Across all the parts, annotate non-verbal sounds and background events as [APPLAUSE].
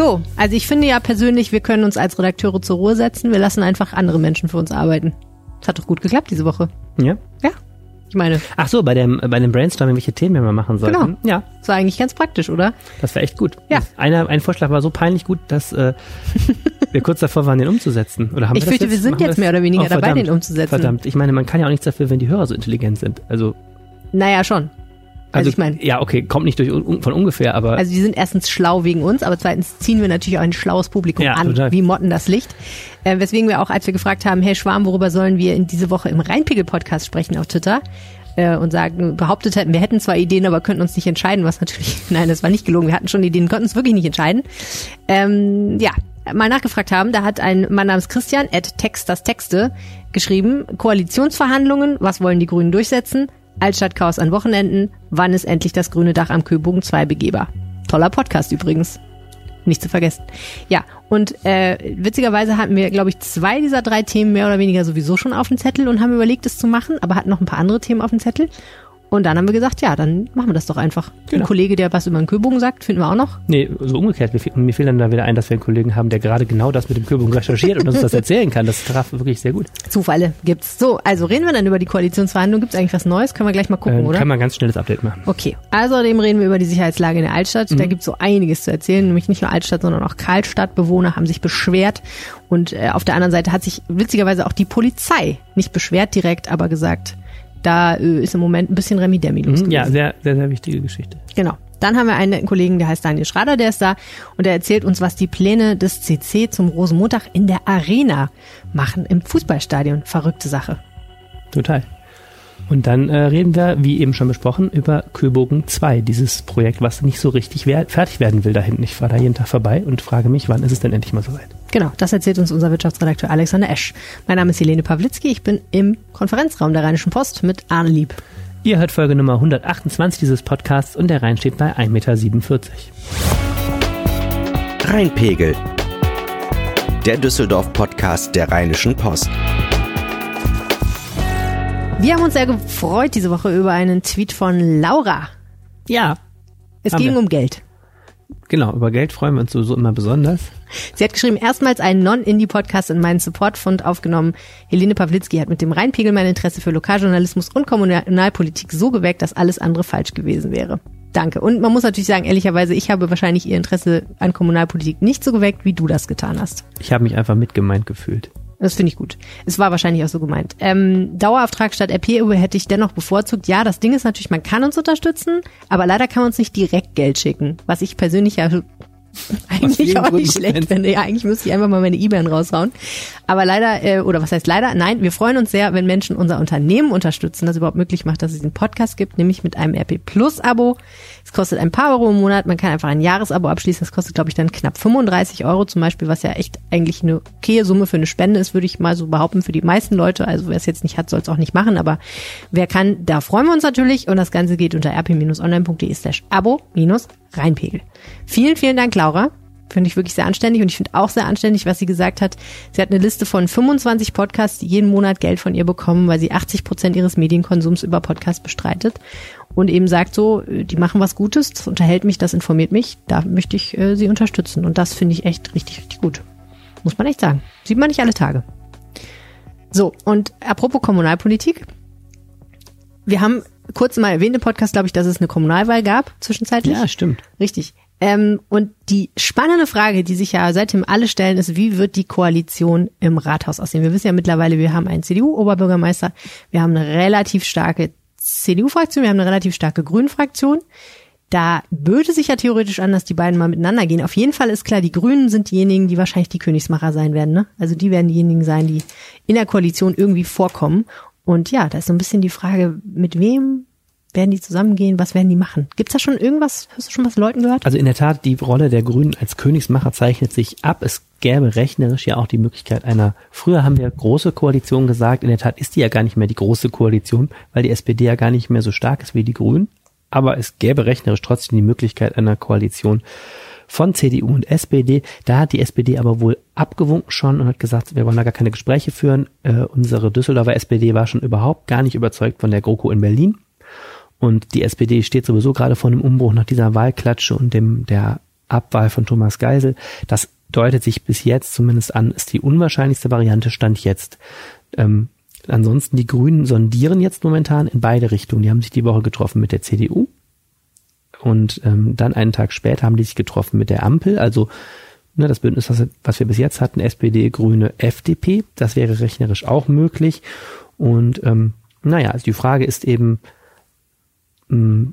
So, also ich finde ja persönlich, wir können uns als Redakteure zur Ruhe setzen. Wir lassen einfach andere Menschen für uns arbeiten. Das hat doch gut geklappt diese Woche. Ja? Ja. Ich meine, Ach so, bei dem, bei dem Brainstorming, welche Themen wir mal machen sollten. Genau. Ja, das war eigentlich ganz praktisch, oder? das war echt gut. Ja. Einer, ein Vorschlag war so peinlich gut, dass äh, [LAUGHS] wir kurz davor waren, den umzusetzen. Oder haben Ich wir das fürchte, wir sind wir jetzt mehr oder weniger Oh, dabei, verdammt. den umzusetzen. Verdammt, ich meine, man kann ja auch nichts dafür, wenn die Hörer so intelligent sind. Also, Naja, schon. Also, ich meine, ja, okay, kommt nicht durch un, von ungefähr, aber also die sind erstens schlau wegen uns, aber zweitens ziehen wir natürlich auch ein schlaues Publikum Ja, an, total. wie Motten das Licht. Äh, weswegen wir auch, als wir gefragt haben, hey Schwarm, worüber sollen wir in diese Woche im Rheinpegel-Podcast sprechen auf Twitter? Äh, und sagen, behauptet hätten, wir hätten zwar Ideen, aber könnten uns nicht entscheiden, was natürlich, [LAUGHS] nein, das war nicht gelogen, wir hatten schon Ideen, konnten uns wirklich nicht entscheiden. Ähm, ja, mal nachgefragt haben, da hat ein Mann namens Christian, at Text das Texte, geschrieben, Koalitionsverhandlungen, was wollen die Grünen durchsetzen? Altstadtchaos an Wochenenden, wann ist endlich das grüne Dach am Köbogen 2 begehbar? Toller Podcast übrigens. Nicht zu vergessen. Ja, und äh, witzigerweise hatten wir, glaube ich, zwei dieser drei Themen mehr oder weniger sowieso schon auf dem Zettel und haben überlegt, es zu machen, aber hatten noch ein paar andere Themen auf dem Zettel. Und dann haben wir gesagt, ja, dann machen wir das doch einfach. Genau. Ein Kollege, der was über den Köbogen sagt, finden wir auch noch. nee, so umgekehrt. Mir mir fiel dann da wieder ein, dass wir einen Kollegen haben, der gerade genau das mit dem Kürbung recherchiert und uns das erzählen kann. Das traf wirklich sehr gut. Zufälle gibt's. So, also reden wir dann über die Koalitionsverhandlungen. Gibt's eigentlich was Neues? Können wir gleich mal gucken, Ähm, oder? kann man ganz schnelles Update machen. Okay, außerdem reden wir über die Sicherheitslage in der Altstadt. Mhm. Da gibt's so einiges zu erzählen, nämlich nicht nur Altstadt, sondern auch Karlstadtbewohner haben sich beschwert. Und äh, auf der anderen Seite hat sich witzigerweise auch die Polizei nicht beschwert direkt, aber gesagt, da äh, ist im Moment ein bisschen Remi Demi los Mhm, Ja, gewesen. sehr, sehr, sehr wichtige Geschichte. Genau. Dann haben wir einen Kollegen, der heißt Daniel Schrader, der ist da und der erzählt uns, was die Pläne des CC zum Rosenmontag in der Arena machen, im Fußballstadion. Verrückte Sache. Total. Und dann äh, reden wir, wie eben schon besprochen, über Köbogen 2, dieses Projekt, was nicht so richtig wer fertig werden will da hinten. Ich fahre da jeden Tag vorbei und frage mich, wann ist es denn endlich mal soweit? Genau, das erzählt uns unser Wirtschaftsredakteur Alexander Esch. Mein Name ist Helene Pawlitzki, ich bin im Konferenzraum der Rheinischen Post mit Arne Lieb. Ihr hört Folge Nummer 128 dieses Podcasts und der Rhein steht bei 1,47 Meter. Rheinpegel. Der Düsseldorf-Podcast der Rheinischen Post. Wir haben uns sehr gefreut diese Woche über einen Tweet von Laura. Ja, Es ging wir. um Geld. Genau, über Geld freuen wir uns sowieso immer besonders. Sie hat geschrieben, erstmals einen Non-Indie-Podcast in meinen Supportfund aufgenommen. Helene Pawlitzki hat mit dem Rheinpegel mein Interesse für Lokaljournalismus und Kommunalpolitik so geweckt, dass alles andere falsch gewesen wäre. Danke. Und man muss natürlich sagen, ehrlicherweise, ich habe wahrscheinlich ihr Interesse an Kommunalpolitik nicht so geweckt, wie du das getan hast. Ich habe mich einfach mitgemeint gefühlt. Das finde ich gut. Es war wahrscheinlich auch so gemeint. Ähm, Dauerauftrag statt RP hätte ich dennoch bevorzugt. Ja, das Ding ist natürlich, man kann uns unterstützen, aber leider kann man uns nicht direkt Geld schicken, was ich persönlich ja [LAUGHS] eigentlich auch nicht schlecht finde. Ja, eigentlich müsste ich einfach mal meine E-Mail raushauen. Aber leider, äh, oder was heißt leider? Nein, wir freuen uns sehr, wenn Menschen unser Unternehmen unterstützen, das überhaupt möglich macht, dass es diesen Podcast gibt, nämlich mit einem RP Plus Abo. Es kostet ein paar Euro im Monat. Man kann einfach ein Jahresabo abschließen. Das kostet, glaube ich, dann knapp 35 Euro zum Beispiel, was ja echt eigentlich eine okaye Summe für eine Spende ist, würde ich mal so behaupten, für die meisten Leute. Also wer es jetzt nicht hat, soll es auch nicht machen. Aber wer kann, da freuen wir uns natürlich. Und das Ganze geht unter rp-online.de slash abo minus Rheinpegel. Vielen, vielen Dank, Laura. Finde ich wirklich sehr anständig und ich finde auch sehr anständig, was sie gesagt hat. Sie hat eine Liste von 25 Podcasts, die jeden Monat Geld von ihr bekommen, weil sie 80 Prozent ihres Medienkonsums über Podcasts bestreitet und eben sagt so, äh, die machen was Gutes, das unterhält mich, das informiert mich, da möchte ich äh, sie unterstützen und das finde ich echt richtig, richtig gut. Muss man echt sagen. Sieht man nicht alle Tage. So, und apropos Kommunalpolitik. Wir haben kurz mal erwähnt im Podcast, glaube ich, dass es eine Kommunalwahl gab, zwischenzeitlich. Ja, stimmt. Richtig. Ähm, und die spannende Frage, die sich ja seitdem alle stellen, ist, wie wird die Koalition im Rathaus aussehen? Wir wissen ja mittlerweile, wir haben einen CDU-Oberbürgermeister, wir haben eine relativ starke CDU-Fraktion, wir haben eine relativ starke Grünen-Fraktion. Da böte sich ja theoretisch an, dass die beiden mal miteinander gehen. Auf jeden Fall ist klar, die Grünen sind diejenigen, die wahrscheinlich die Königsmacher sein werden. Ne? Also die werden diejenigen sein, die in der Koalition irgendwie vorkommen. Und ja, da ist so ein bisschen die Frage, mit wem werden die zusammengehen? Was werden die machen? Gibt's da schon irgendwas? Hast du schon was Leuten gehört? Also in der Tat, die Rolle der Grünen als Königsmacher zeichnet sich ab. Es gäbe rechnerisch ja auch die Möglichkeit einer, früher haben wir große Koalition gesagt, in der Tat ist die ja gar nicht mehr die große Koalition, weil die SPD ja gar nicht mehr so stark ist wie die Grünen. Aber es gäbe rechnerisch trotzdem die Möglichkeit einer Koalition von CDU und SPD. Da hat die SPD aber wohl abgewunken schon und hat gesagt, wir wollen da gar keine Gespräche führen. Äh, unsere Düsseldorfer SPD war schon überhaupt gar nicht überzeugt von der GroKo in Berlin. Und die SPD steht sowieso gerade vor einem Umbruch nach dieser Wahlklatsche und dem der Abwahl von Thomas Geisel. Das deutet sich bis jetzt zumindest an, ist die unwahrscheinlichste Variante, stand jetzt. Ähm, ansonsten, die Grünen sondieren jetzt momentan in beide Richtungen. Die haben sich die Woche getroffen mit der CDU und ähm, dann einen Tag später haben die sich getroffen mit der Ampel. Also ne, das Bündnis, was, was wir bis jetzt hatten, SPD, Grüne, FDP, das wäre rechnerisch auch möglich. Und ähm, naja, also die Frage ist eben,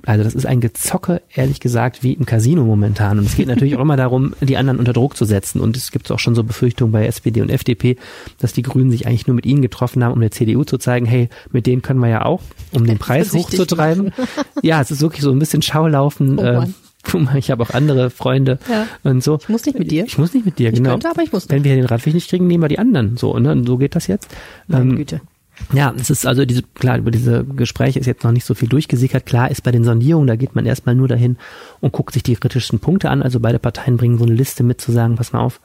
also das ist ein Gezocke, ehrlich gesagt, wie im Casino momentan. Und es geht natürlich auch immer darum, die anderen unter Druck zu setzen. Und es gibt auch schon so Befürchtungen bei SPD und FDP, dass die Grünen sich eigentlich nur mit ihnen getroffen haben, um der CDU zu zeigen, hey, mit denen können wir ja auch, um den Preis hochzutreiben. ja, es ist wirklich so ein bisschen Schaulaufen. Oh äh, [LAUGHS] ich habe auch andere Freunde ja. und so. Ich muss nicht mit dir. Ich muss nicht mit dir, ich genau. Könnte, aber ich muss Wenn wir den Radweg nicht kriegen, nehmen wir die anderen. So, ne? Und so geht das jetzt. Meine ähm, Güte. Ja, es ist also diese, klar, über diese Gespräche ist jetzt noch nicht so viel durchgesickert. Klar ist bei den Sondierungen, da geht man erstmal nur dahin und guckt sich die kritischsten Punkte an. Also beide Parteien bringen so eine Liste mit zu sagen, pass mal auf,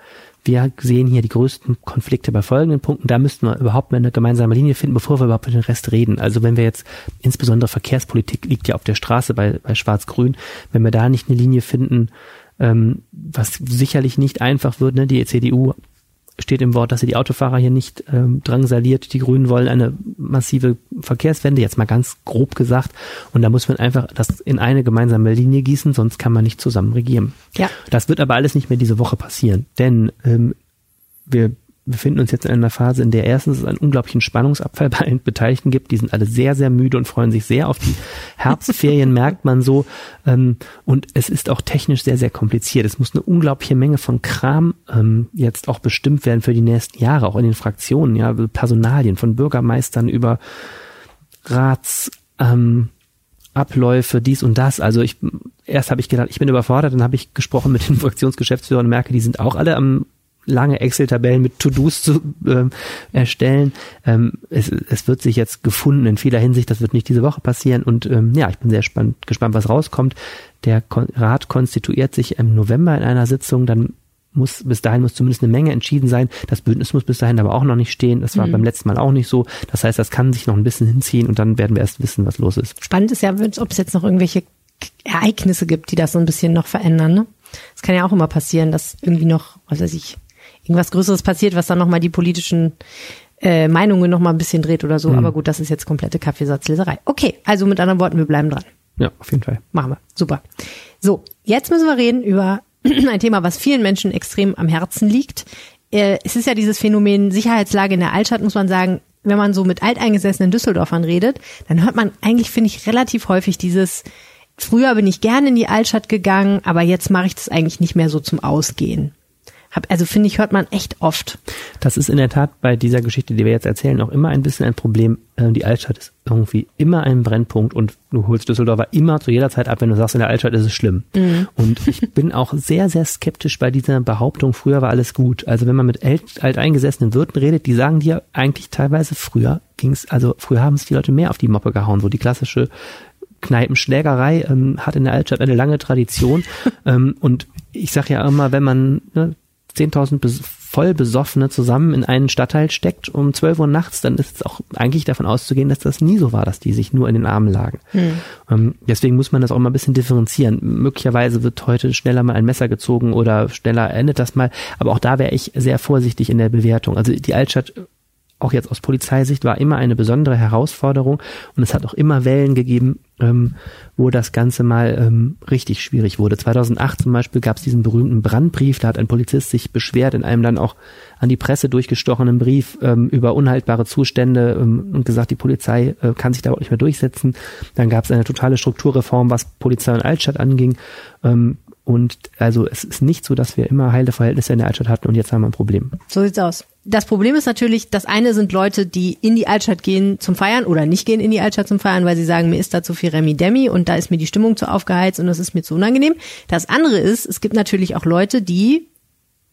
wir sehen hier die größten Konflikte bei folgenden Punkten. Da müssten wir überhaupt mal eine gemeinsame Linie finden, bevor wir überhaupt über den Rest reden. Also wenn wir jetzt, insbesondere Verkehrspolitik liegt ja auf der Straße bei, bei Schwarz-Grün, wenn wir da nicht eine Linie finden, ähm, was sicherlich nicht einfach wird, ne? Die CDU steht im Wort, dass sie die Autofahrer hier nicht ähm, drangsaliert. Die Grünen wollen eine massive Verkehrswende, jetzt mal ganz grob gesagt. Und da muss man einfach das in eine gemeinsame Linie gießen, sonst kann man nicht zusammen regieren. Ja. Das wird aber alles nicht mehr diese Woche passieren, denn ähm, wir befinden uns jetzt in einer Phase, in der erstens es einen unglaublichen Spannungsabfall [LAUGHS] bei allen Beteiligten gibt. Die sind alle sehr, sehr müde und freuen sich sehr auf die Herbstferien, [LAUGHS] merkt man so. Ähm, und es ist auch technisch sehr, sehr kompliziert. Es muss eine unglaubliche Menge von Kram ähm, jetzt auch bestimmt werden für die nächsten Jahre, auch in den Fraktionen, ja, Personalien von Bürgermeistern über Rats, ähm, Abläufe, dies und das. Also ich erst habe ich gedacht, ich bin überfordert, dann habe ich gesprochen mit den [LAUGHS] Fraktionsgeschäftsführern und merke, die sind auch alle am lange Excel-Tabellen mit To-Dos zu ähm, erstellen. Ähm, es, es wird sich jetzt gefunden in vieler Hinsicht. Das wird nicht diese Woche passieren. Und ähm, ja, ich bin sehr spannend, gespannt, was rauskommt. Der Kon Rat konstituiert sich im November in einer Sitzung. Dann muss bis dahin muss zumindest eine Menge entschieden sein. Das Bündnis muss bis dahin aber auch noch nicht stehen. Das war mhm. beim letzten Mal auch nicht so. Das heißt, das kann sich noch ein bisschen hinziehen und dann werden wir erst wissen, was los ist. Spannend ist ja, ob es jetzt noch irgendwelche Ereignisse gibt, die das so ein bisschen noch verändern. Ne? Es kann ja auch immer passieren, dass irgendwie noch, was weiß ich, irgendwas Größeres passiert, was dann nochmal die politischen äh, Meinungen nochmal ein bisschen dreht oder so. Mhm. Aber gut, das ist jetzt komplette Kaffeesatzleserei. Okay, also mit anderen Worten, wir bleiben dran. Ja, auf jeden Fall. Machen wir. Super. So, jetzt müssen wir reden über [CLEARS THROAT] ein Thema, was vielen Menschen extrem am Herzen liegt. Äh, es ist ja dieses Phänomen Sicherheitslage in der Altstadt, muss man sagen, wenn man so mit alteingesessenen Düsseldorfern redet, dann hört man eigentlich, finde ich, relativ häufig dieses, früher bin ich gerne in die Altstadt gegangen, aber jetzt mache ich das eigentlich nicht mehr so zum Ausgehen. Hab, also finde ich, hört man echt oft. Das ist in der Tat bei dieser Geschichte, die wir jetzt erzählen, auch immer ein bisschen ein Problem. Ähm, die Altstadt ist irgendwie immer ein Brennpunkt und du holst Düsseldorfer immer zu jeder Zeit ab, wenn du sagst, in der Altstadt ist es schlimm. Mhm. Und ich bin auch sehr, sehr skeptisch bei dieser Behauptung, früher war alles gut. Also wenn man mit alteingesessenen Wirten redet, die sagen dir eigentlich teilweise früher ging's, also früher haben es die Leute mehr auf die Moppe gehauen, so die klassische Kneipenschlägerei ähm, hat in der Altstadt eine lange Tradition. [LAUGHS] ähm, und ich sage ja immer, wenn man ne, 10.000 voll Besoffene zusammen in einen Stadtteil steckt um 12 Uhr nachts, dann ist es auch eigentlich davon auszugehen, dass das nie so war, dass die sich nur in den Armen lagen. Hm. Ähm, deswegen muss man das auch mal ein bisschen differenzieren. Möglicherweise wird heute schneller mal ein Messer gezogen oder schneller endet das mal, aber auch da wäre ich sehr vorsichtig in der Bewertung. Also die Altstadt auch jetzt aus Polizeisicht war immer eine besondere Herausforderung und es hat auch immer Wellen gegeben, ähm, wo das Ganze mal ähm, richtig schwierig wurde. 2008 zum Beispiel gab es diesen berühmten Brandbrief, da hat ein Polizist sich beschwert in einem dann auch an die Presse durchgestochenen Brief ähm, über unhaltbare Zustände ähm, und gesagt, die Polizei äh, kann sich da auch nicht mehr durchsetzen. Dann gab es eine totale Strukturreform, was Polizei und Altstadt anging. Und also es ist nicht so, dass wir immer heile Verhältnisse in der Altstadt hatten und jetzt haben wir ein Problem. So sieht's aus. Das Problem ist natürlich, das eine sind Leute, die in die Altstadt gehen zum Feiern oder nicht gehen in die Altstadt zum Feiern, weil sie sagen, mir ist da zu viel Remi Demi und da ist mir die Stimmung zu aufgeheizt und das ist mir zu unangenehm. Das andere ist, es gibt natürlich auch Leute, die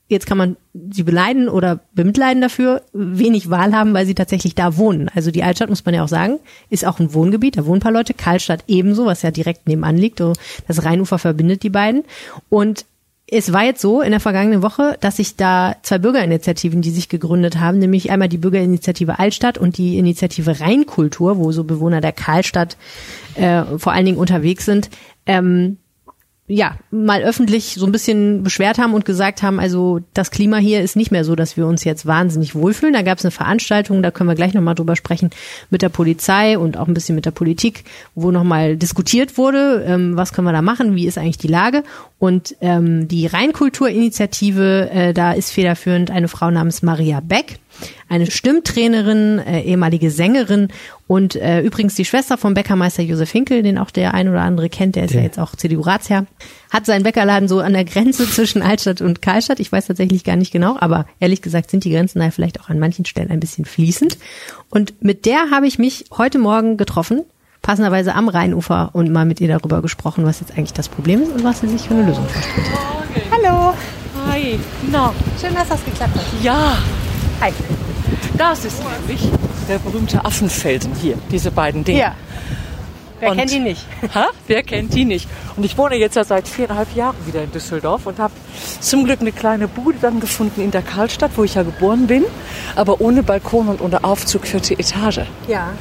jetzt kann man sie beneiden oder bemitleiden dafür, wenig Wahl haben, weil sie tatsächlich da wohnen. Also die Altstadt, muss man ja auch sagen, ist auch ein Wohngebiet, da wohnen ein paar Leute, Karlstadt ebenso, was ja direkt nebenan liegt. Das Rheinufer verbindet die beiden. Und es war jetzt so in der vergangenen Woche, dass sich da zwei Bürgerinitiativen, die sich gegründet haben, nämlich einmal die Bürgerinitiative Altstadt und die Initiative Rheinkultur, wo so Bewohner der Karlstadt äh, vor allen Dingen unterwegs sind, ähm, ja, mal öffentlich so ein bisschen beschwert haben und gesagt haben, also das Klima hier ist nicht mehr so, dass wir uns jetzt wahnsinnig wohlfühlen. Da gab es eine Veranstaltung, da können wir gleich nochmal drüber sprechen, mit der Polizei und auch ein bisschen mit der Politik, wo nochmal diskutiert wurde, ähm, was können wir da machen, wie ist eigentlich die Lage. Und ähm, die Rheinkulturinitiative, äh, da ist federführend eine Frau namens Maria Beck eine Stimmtrainerin, äh, ehemalige Sängerin und äh, übrigens die Schwester vom Bäckermeister Josef Hinkel, den auch der ein oder andere kennt, der ist ja, ja jetzt auch CDU-Ratsherr, hat seinen Bäckerladen so an der Grenze [LAUGHS] zwischen Altstadt und Karlstadt. Ich weiß tatsächlich gar nicht genau, aber ehrlich gesagt sind die Grenzen da vielleicht auch an manchen Stellen ein bisschen fließend. Und mit der habe ich mich heute Morgen getroffen passenderweise am Rheinufer und mal mit ihr darüber gesprochen, was jetzt eigentlich das Problem ist und was sie sich für eine Lösung vorstellt. Hallo. Hi. Na. Schön, dass das geklappt hat. Ja. Hi. Das ist nämlich der berühmte Affenfelsen hier, diese beiden Dinge. Ja. Wer Und- kennt ihn nicht? [LAUGHS] Ha? Wer kennt die nicht? Und ich wohne jetzt ja seit viereinhalb Jahren wieder in Düsseldorf und habe zum Glück eine kleine Bude dann gefunden in der Karlstadt, wo ich ja geboren bin, aber ohne Balkon und ohne Aufzug vierte Etage. Ja.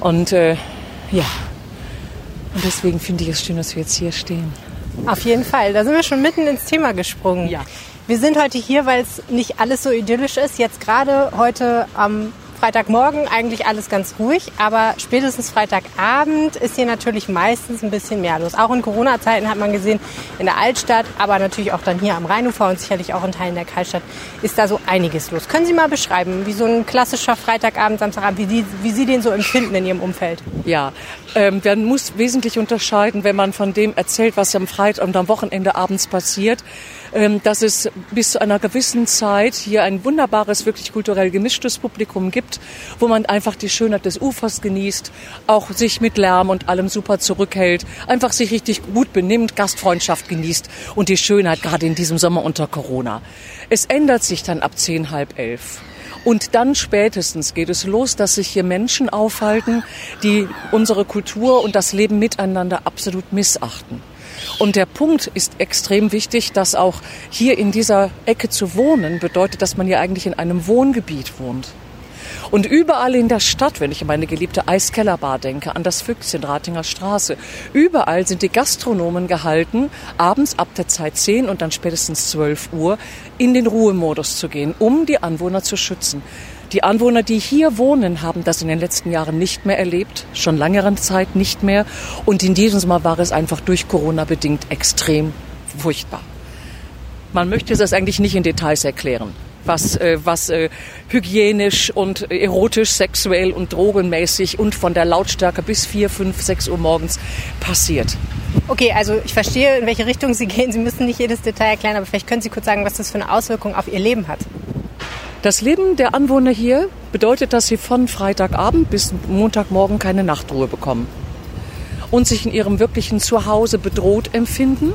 Und äh, ja, und deswegen finde ich es schön, dass wir jetzt hier stehen. Auf jeden Fall. Da sind wir schon mitten ins Thema gesprungen. Ja. Wir sind heute hier, weil es nicht alles so idyllisch ist. Jetzt gerade heute am Freitagmorgen eigentlich alles ganz ruhig, aber spätestens Freitagabend ist hier natürlich meistens ein bisschen mehr los. Auch in Corona-Zeiten hat man gesehen, in der Altstadt, aber natürlich auch dann hier am Rheinufer und sicherlich auch in Teilen der Karlstadt ist da so einiges los. Können Sie mal beschreiben, wie so ein klassischer Freitagabend, Samstagabend, wie, die, wie Sie den so empfinden in Ihrem Umfeld? Ja, ähm, man muss wesentlich unterscheiden, wenn man von dem erzählt, was am Freitag und am Wochenende abends passiert, dass es bis zu einer gewissen Zeit hier ein wunderbares, wirklich kulturell gemischtes Publikum gibt, wo man einfach die Schönheit des Ufers genießt, auch sich mit Lärm und allem super zurückhält, einfach sich richtig gut benimmt, Gastfreundschaft genießt und die Schönheit gerade in diesem Sommer unter Corona. Es ändert sich dann ab zehn, halb elf. Und dann spätestens geht es los, dass sich hier Menschen aufhalten, die unsere Kultur und das Leben miteinander absolut missachten. Und der Punkt ist extrem wichtig, dass auch hier in dieser Ecke zu wohnen bedeutet, dass man ja eigentlich in einem Wohngebiet wohnt. Und überall in der Stadt, wenn ich an meine geliebte Eiskellerbar denke, an das Füchschen, Ratinger Straße, überall sind die Gastronomen gehalten, abends ab der Zeit 10 und dann spätestens 12 Uhr in den Ruhemodus zu gehen, um die Anwohner zu schützen. Die Anwohner, die hier wohnen, haben das in den letzten Jahren nicht mehr erlebt, schon langere Zeit nicht mehr. Und in diesem Sommer war es einfach durch Corona bedingt extrem furchtbar. Man möchte das eigentlich nicht in Details erklären, was, äh, was äh, hygienisch und erotisch, sexuell und drogenmäßig und von der Lautstärke bis 4, 5, 6 Uhr morgens passiert. Okay, also ich verstehe, in welche Richtung Sie gehen. Sie müssen nicht jedes Detail erklären, aber vielleicht können Sie kurz sagen, was das für eine Auswirkung auf Ihr Leben hat. Das Leben der Anwohner hier bedeutet, dass sie von Freitagabend bis Montagmorgen keine Nachtruhe bekommen und sich in ihrem wirklichen Zuhause bedroht empfinden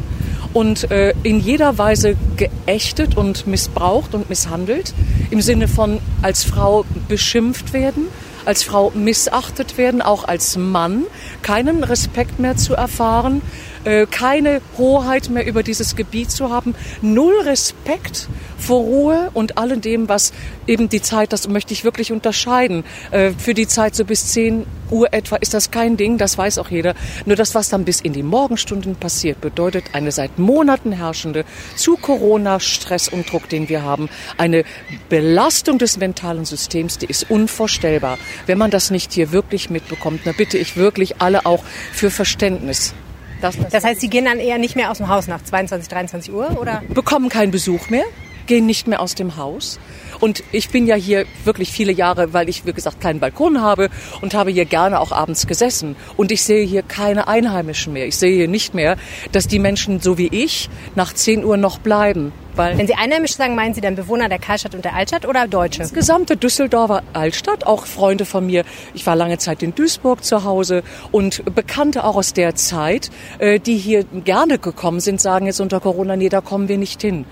und äh, in jeder Weise geächtet und missbraucht und misshandelt, im Sinne von als Frau beschimpft werden, als Frau missachtet werden, auch als Mann, keinen Respekt mehr zu erfahren, keine Hoheit mehr über dieses Gebiet zu haben, null Respekt vor Ruhe und allem dem, was eben die Zeit, das möchte ich wirklich unterscheiden. Äh, Für die Zeit so bis 10 Uhr etwa ist das kein Ding, das weiß auch jeder. Nur das, was dann bis in die Morgenstunden passiert, bedeutet eine seit Monaten herrschende, zu Corona Stress und Druck, den wir haben, eine Belastung des mentalen Systems, die ist unvorstellbar. Wenn man das nicht hier wirklich mitbekommt, dann bitte ich wirklich alle auch für Verständnis. Das, Das heißt, Sie gehen dann eher nicht mehr aus dem Haus nach 22, 23 Uhr, oder? bekommen keinen Besuch mehr, gehen nicht mehr aus dem Haus. Und ich bin ja hier wirklich viele Jahre, weil ich, wie gesagt, keinen Balkon habe und habe hier gerne auch abends gesessen. Und ich sehe hier keine Einheimischen mehr. Ich sehe hier nicht mehr, dass die Menschen so wie ich nach 10 Uhr noch bleiben. Weil Wenn Sie einheimisch sagen, meinen Sie dann Bewohner der Karlstadt und der Altstadt oder Deutsche? das gesamte Düsseldorfer Altstadt, auch Freunde von mir. Ich war lange Zeit in Duisburg zu Hause und Bekannte auch aus der Zeit, äh, die hier gerne gekommen sind, sagen jetzt unter Corona, nee, da kommen wir nicht hin.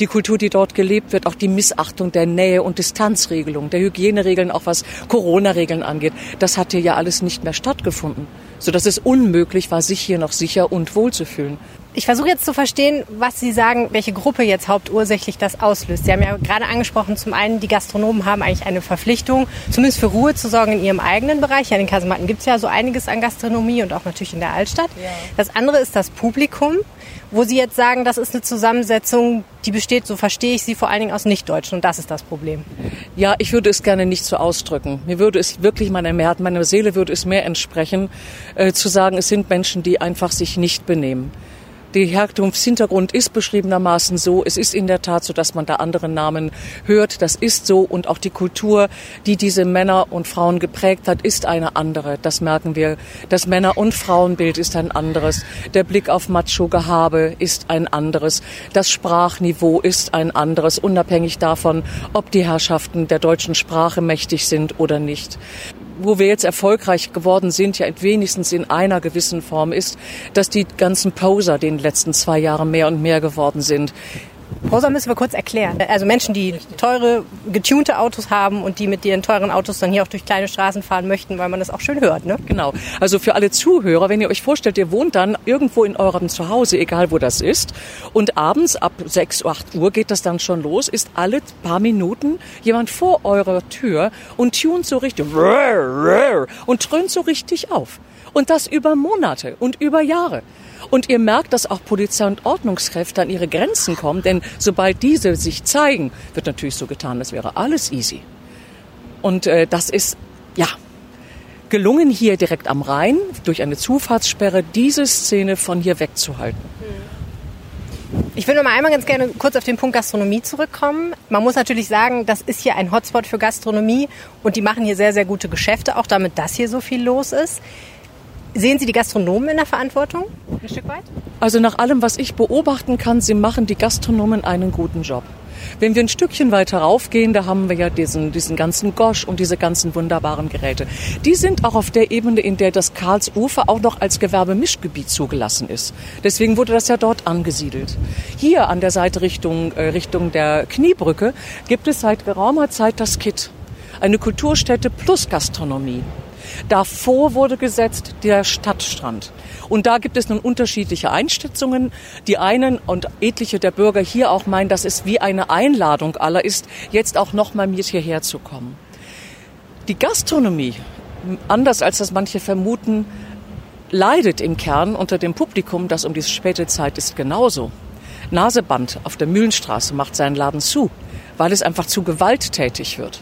Die Kultur, die dort gelebt wird, auch die Missachtung der Nähe- und Distanzregelung, der Hygieneregeln, auch was Corona-Regeln angeht, das hat hier ja alles nicht mehr stattgefunden. Sodass es unmöglich war, sich hier noch sicher und wohl zu fühlen. Ich versuche jetzt zu verstehen, was Sie sagen, welche Gruppe jetzt hauptursächlich das auslöst. Sie haben ja gerade angesprochen, zum einen, die Gastronomen haben eigentlich eine Verpflichtung, zumindest für Ruhe zu sorgen in ihrem eigenen Bereich. Ja, in den Kasematten gibt es ja so einiges an Gastronomie und auch natürlich in der Altstadt. Ja. Das andere ist das Publikum, wo Sie jetzt sagen, das ist eine Zusammensetzung, die besteht, so verstehe ich Sie, vor allen Dingen aus Nichtdeutschen und das ist das Problem. Ja, ich würde es gerne nicht so ausdrücken. Mir würde es wirklich, meine Mehrheit, meine Seele würde es mehr entsprechen, äh, zu sagen, es sind Menschen, die einfach sich nicht benehmen. Der Herkunftshintergrund ist beschriebenermaßen so. Es ist in der Tat so, dass man da andere Namen hört. Das ist so. Und auch die Kultur, die diese Männer und Frauen geprägt hat, ist eine andere. Das merken wir. Das Männer- und Frauenbild ist ein anderes. Der Blick auf Macho-Gehabe ist ein anderes. Das Sprachniveau ist ein anderes, unabhängig davon, ob die Herrschaften der deutschen Sprache mächtig sind oder nicht wo wir jetzt erfolgreich geworden sind, ja wenigstens in einer gewissen Form ist, dass die ganzen Poser den letzten zwei Jahren mehr und mehr geworden sind. Rosa müssen wir kurz erklären. Also Menschen, die teure, getunte Autos haben und die mit ihren teuren Autos dann hier auch durch kleine Straßen fahren möchten, weil man das auch schön hört. Ne? Genau. Also für alle Zuhörer, wenn ihr euch vorstellt, ihr wohnt dann irgendwo in eurem Zuhause, egal wo das ist, und abends ab 6, 8 Uhr geht das dann schon los, ist alle paar Minuten jemand vor eurer Tür und tunt so richtig und dröhnt so richtig auf. Und das über Monate und über Jahre. Und ihr merkt, dass auch Polizei und Ordnungskräfte an ihre Grenzen kommen, denn sobald diese sich zeigen, wird natürlich so getan, als wäre alles easy. Und äh, das ist, ja, gelungen hier direkt am Rhein durch eine Zufahrtssperre diese Szene von hier wegzuhalten. Ich will noch mal einmal ganz gerne kurz auf den Punkt Gastronomie zurückkommen. Man muss natürlich sagen, das ist hier ein Hotspot für Gastronomie und die machen hier sehr, sehr gute Geschäfte, auch damit, dass hier so viel los ist. Sehen Sie die Gastronomen in der Verantwortung ein Stück weit? Also nach allem, was ich beobachten kann, sie machen die Gastronomen einen guten Job. Wenn wir ein Stückchen weiter raufgehen, da haben wir ja diesen, diesen ganzen Gosch und diese ganzen wunderbaren Geräte. Die sind auch auf der Ebene, in der das Karlsufer auch noch als Gewerbemischgebiet zugelassen ist. Deswegen wurde das ja dort angesiedelt. Hier an der Seite Richtung, äh, Richtung der Kniebrücke gibt es seit geraumer Zeit das KIT. Eine Kulturstätte plus Gastronomie. Davor wurde gesetzt der Stadtstrand. Und da gibt es nun unterschiedliche Einschätzungen. Die einen und etliche der Bürger hier auch meinen, dass es wie eine Einladung aller ist, jetzt auch noch mal mit hierher zu kommen. Die Gastronomie, anders als das manche vermuten, leidet im Kern unter dem Publikum, das um diese späte Zeit ist, genauso. Naseband auf der Mühlenstraße macht seinen Laden zu, weil es einfach zu gewalttätig wird.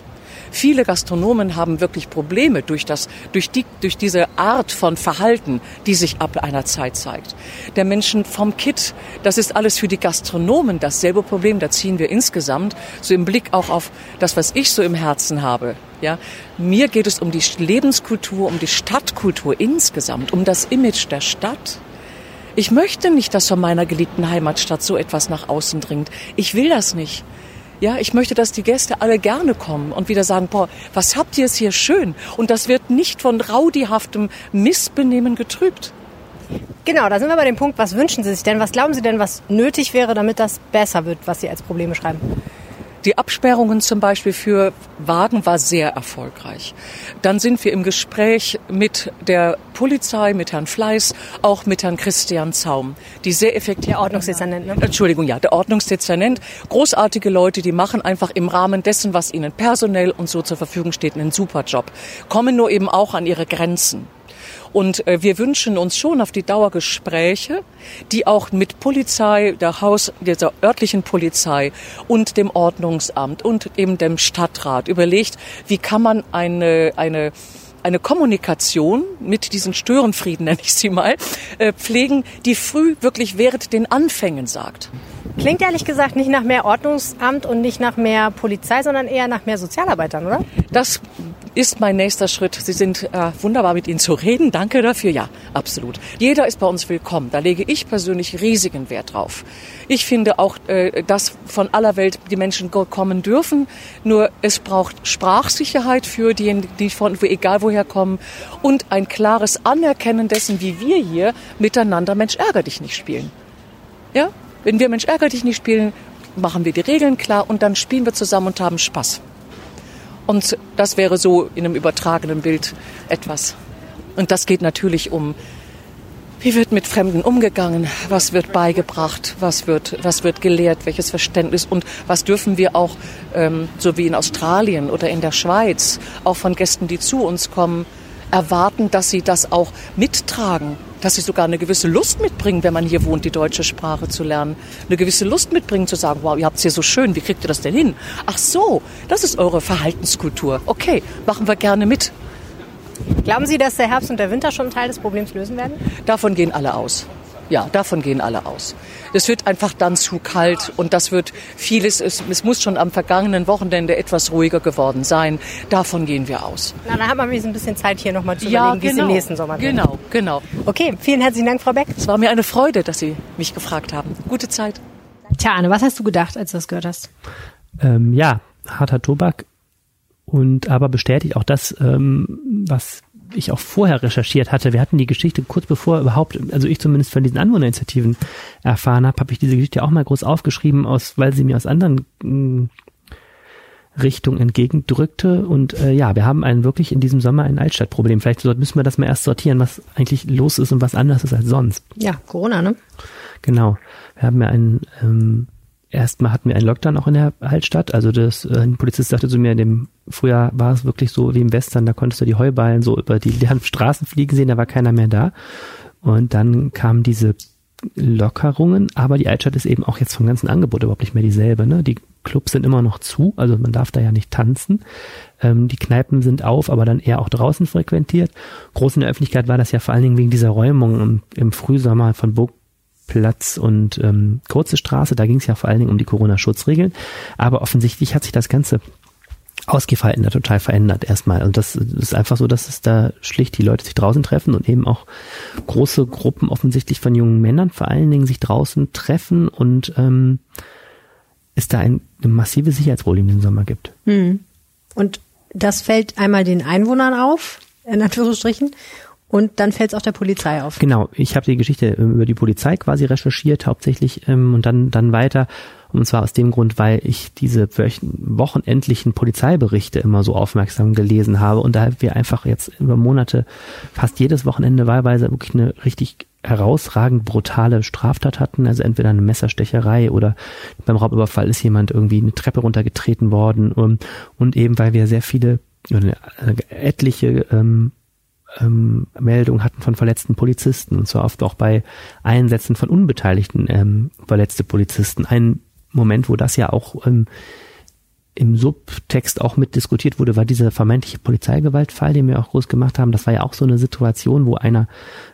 Viele Gastronomen haben wirklich Probleme durch, das, durch, die, durch diese Art von Verhalten, die sich ab einer Zeit zeigt. Der Menschen vom Kit, das ist alles für die Gastronomen dasselbe Problem. Da ziehen wir insgesamt so im Blick auch auf das, was ich so im Herzen habe. Ja, mir geht es um die Lebenskultur, um die Stadtkultur insgesamt, um das Image der Stadt. Ich möchte nicht, dass von meiner geliebten Heimatstadt so etwas nach außen dringt. Ich will das nicht. Ja, ich möchte, dass die Gäste alle gerne kommen und wieder sagen, boah, was habt ihr es hier schön? Und das wird nicht von raudihaftem Missbenehmen getrübt. Genau, da sind wir bei dem Punkt, was wünschen Sie sich denn? Was glauben Sie denn, was nötig wäre, damit das besser wird, was Sie als Probleme schreiben? Die Absperrungen zum Beispiel für Wagen war sehr erfolgreich. Dann sind wir im Gespräch mit der Polizei, mit Herrn Fleiß, auch mit Herrn Christian Zaum, die sehr effektiv. Der Ordnungsdezernent, ne? Entschuldigung, ja, der Ordnungsdezernent. Großartige Leute, die machen einfach im Rahmen dessen, was ihnen personell und so zur Verfügung steht, einen super Job. Kommen nur eben auch an ihre Grenzen. Und äh, wir wünschen uns schon auf die Dauer Gespräche, die auch mit Polizei, der Haus, dieser örtlichen Polizei und dem Ordnungsamt und eben dem Stadtrat überlegt, wie kann man eine, eine eine Kommunikation mit diesen Störenfrieden, [LAUGHS] nenne ich sie mal, äh, pflegen, die früh wirklich während den Anfängen sagt. Klingt ehrlich gesagt nicht nach mehr Ordnungsamt und nicht nach mehr Polizei, sondern eher nach mehr Sozialarbeitern, oder? Das ist mein nächster Schritt. Sie sind äh, wunderbar mit Ihnen zu reden. Danke dafür. Ja, absolut. Jeder ist bei uns willkommen. Da lege ich persönlich riesigen Wert drauf. Ich finde auch, äh, dass von aller Welt die Menschen kommen dürfen. Nur es braucht Sprachsicherheit für diejenigen, die von egal woher kommen und ein klares Anerkennen dessen, wie wir hier miteinander Mensch ärger dich nicht spielen. Ja, wenn wir Mensch ärger dich nicht spielen, machen wir die Regeln klar und dann spielen wir zusammen und haben Spaß. Und das wäre so in einem übertragenen Bild etwas. Und das geht natürlich um Wie wird mit Fremden umgegangen? Was wird beigebracht? Was wird, was wird gelehrt? Welches Verständnis? Und was dürfen wir auch, ähm, so wie in Australien oder in der Schweiz, auch von Gästen, die zu uns kommen, erwarten, dass sie das auch mittragen? Dass sie sogar eine gewisse Lust mitbringen, wenn man hier wohnt, die deutsche Sprache zu lernen. Eine gewisse Lust mitbringen, zu sagen, wow, ihr habt es hier so schön, wie kriegt ihr das denn hin? Ach so, das ist eure Verhaltenskultur. Okay, machen wir gerne mit. Glauben Sie, dass der Herbst und der Winter schon einen Teil des Problems lösen werden? Davon gehen alle aus. Ja, davon gehen alle aus. Es wird einfach dann zu kalt und das wird vieles, es, es muss schon am vergangenen Wochenende etwas ruhiger geworden sein. Davon gehen wir aus. Na, dann haben wir ein bisschen Zeit hier nochmal zu ja, überlegen, genau, wie es im genau. nächsten Sommer wird. Genau, genau. Okay, vielen herzlichen Dank, Frau Beck. Es war mir eine Freude, dass Sie mich gefragt haben. Gute Zeit. Tja, Anne, was hast du gedacht, als du das gehört hast? Ähm, ja, harter Tobak und aber bestätigt auch das, ähm, was ich auch vorher recherchiert hatte. Wir hatten die Geschichte kurz bevor überhaupt, also ich zumindest von diesen Anwohnerinitiativen erfahren habe, habe ich diese Geschichte auch mal groß aufgeschrieben, aus, weil sie mir aus anderen mh, mm, Richtungen entgegendrückte. Und äh, ja, wir haben einen wirklich in diesem Sommer ein Altstadtproblem. Vielleicht müssen wir das mal erst sortieren, was eigentlich los ist und was anders ist als sonst. Ja, Corona, ne? Genau. Wir haben ja einen ähm, erstmal hatten wir einen Lockdown auch in der Altstadt. Also das, äh, ein Polizist sagte zu mir, dem Frühjahr war es wirklich so wie im Western, da konntest du die Heuballen so über die [LAUGHS] leeren Straßen fliegen sehen, da war keiner mehr da. Und dann kamen diese Lockerungen, aber die Altstadt ist eben auch jetzt vom ganzen Angebot überhaupt nicht mehr dieselbe. Ne? Die Clubs sind immer noch zu, also man darf da ja nicht tanzen. Ähm, die Kneipen sind auf, aber dann eher auch draußen frequentiert. Groß in der Öffentlichkeit war das ja vor allen Dingen wegen dieser Räumung im, im Frühsommer von Burg Platz und ähm, Kurze Straße. Da ging es ja vor allen Dingen um die Corona-Schutzregeln. Aber offensichtlich hat sich das Ganze Ausgehverhalten da total verändert erstmal. Und das ist einfach so, dass es da schlicht die Leute sich draußen treffen und eben auch große Gruppen offensichtlich von jungen Männern vor allen Dingen sich draußen treffen und ähm, es da ein, ein massives Sicherheitsproblem im Sommer gibt. Hm. Und das fällt einmal den Einwohnern auf, in Anführungsstrichen, und dann fällt es auch der Polizei auf. Genau, ich habe die Geschichte ähm, über die Polizei quasi recherchiert, hauptsächlich ähm, und dann dann weiter. Und zwar aus dem Grund, weil ich diese wochenendlichen Polizeiberichte immer so aufmerksam gelesen habe und da wir einfach jetzt über Monate fast jedes Wochenende wahlweise wirklich eine richtig herausragend brutale Straftat hatten, also entweder eine Messerstecherei oder beim Raubüberfall ist jemand irgendwie eine Treppe runtergetreten worden und, und eben weil wir sehr viele äh, etliche ähm, ähm, Meldungen hatten von verletzten Polizisten und zwar oft auch bei Einsätzen von unbeteiligten ähm, verletzte Polizisten. Ein Moment, wo das ja auch ähm, im Subtext auch mit diskutiert wurde, war dieser vermeintliche Polizeigewaltfall, den wir auch groß gemacht haben. Das war ja auch so eine Situation, wo einer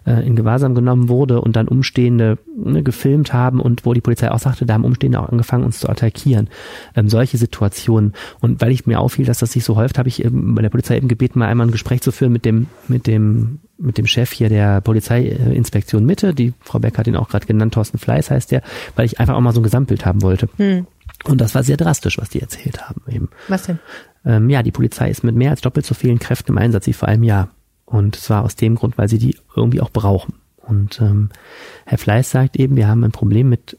äh, in Gewahrsam genommen wurde und dann Umstehende ne, gefilmt haben und wo die Polizei auch sagte, da haben Umstehende auch angefangen, uns zu attackieren. Ähm, solche Situationen. Und weil ich mir auffiel, dass das sich so häuft, habe ich eben bei der Polizei eben gebeten, mal einmal ein Gespräch zu führen mit dem, mit dem mit dem Chef hier der Polizeiinspektion Mitte, die Frau Beck hat ihn auch gerade genannt, Thorsten Fleiß heißt der, weil ich einfach auch mal so ein Gesamtbild haben wollte. Hm. Und das war sehr drastisch, was die erzählt haben eben. Was denn? Ähm, ja, die Polizei ist mit mehr als doppelt so vielen Kräften im Einsatz wie vor einem Jahr. Und zwar aus dem Grund, weil sie die irgendwie auch brauchen. Und ähm, Herr Fleiß sagt eben, wir haben ein Problem mit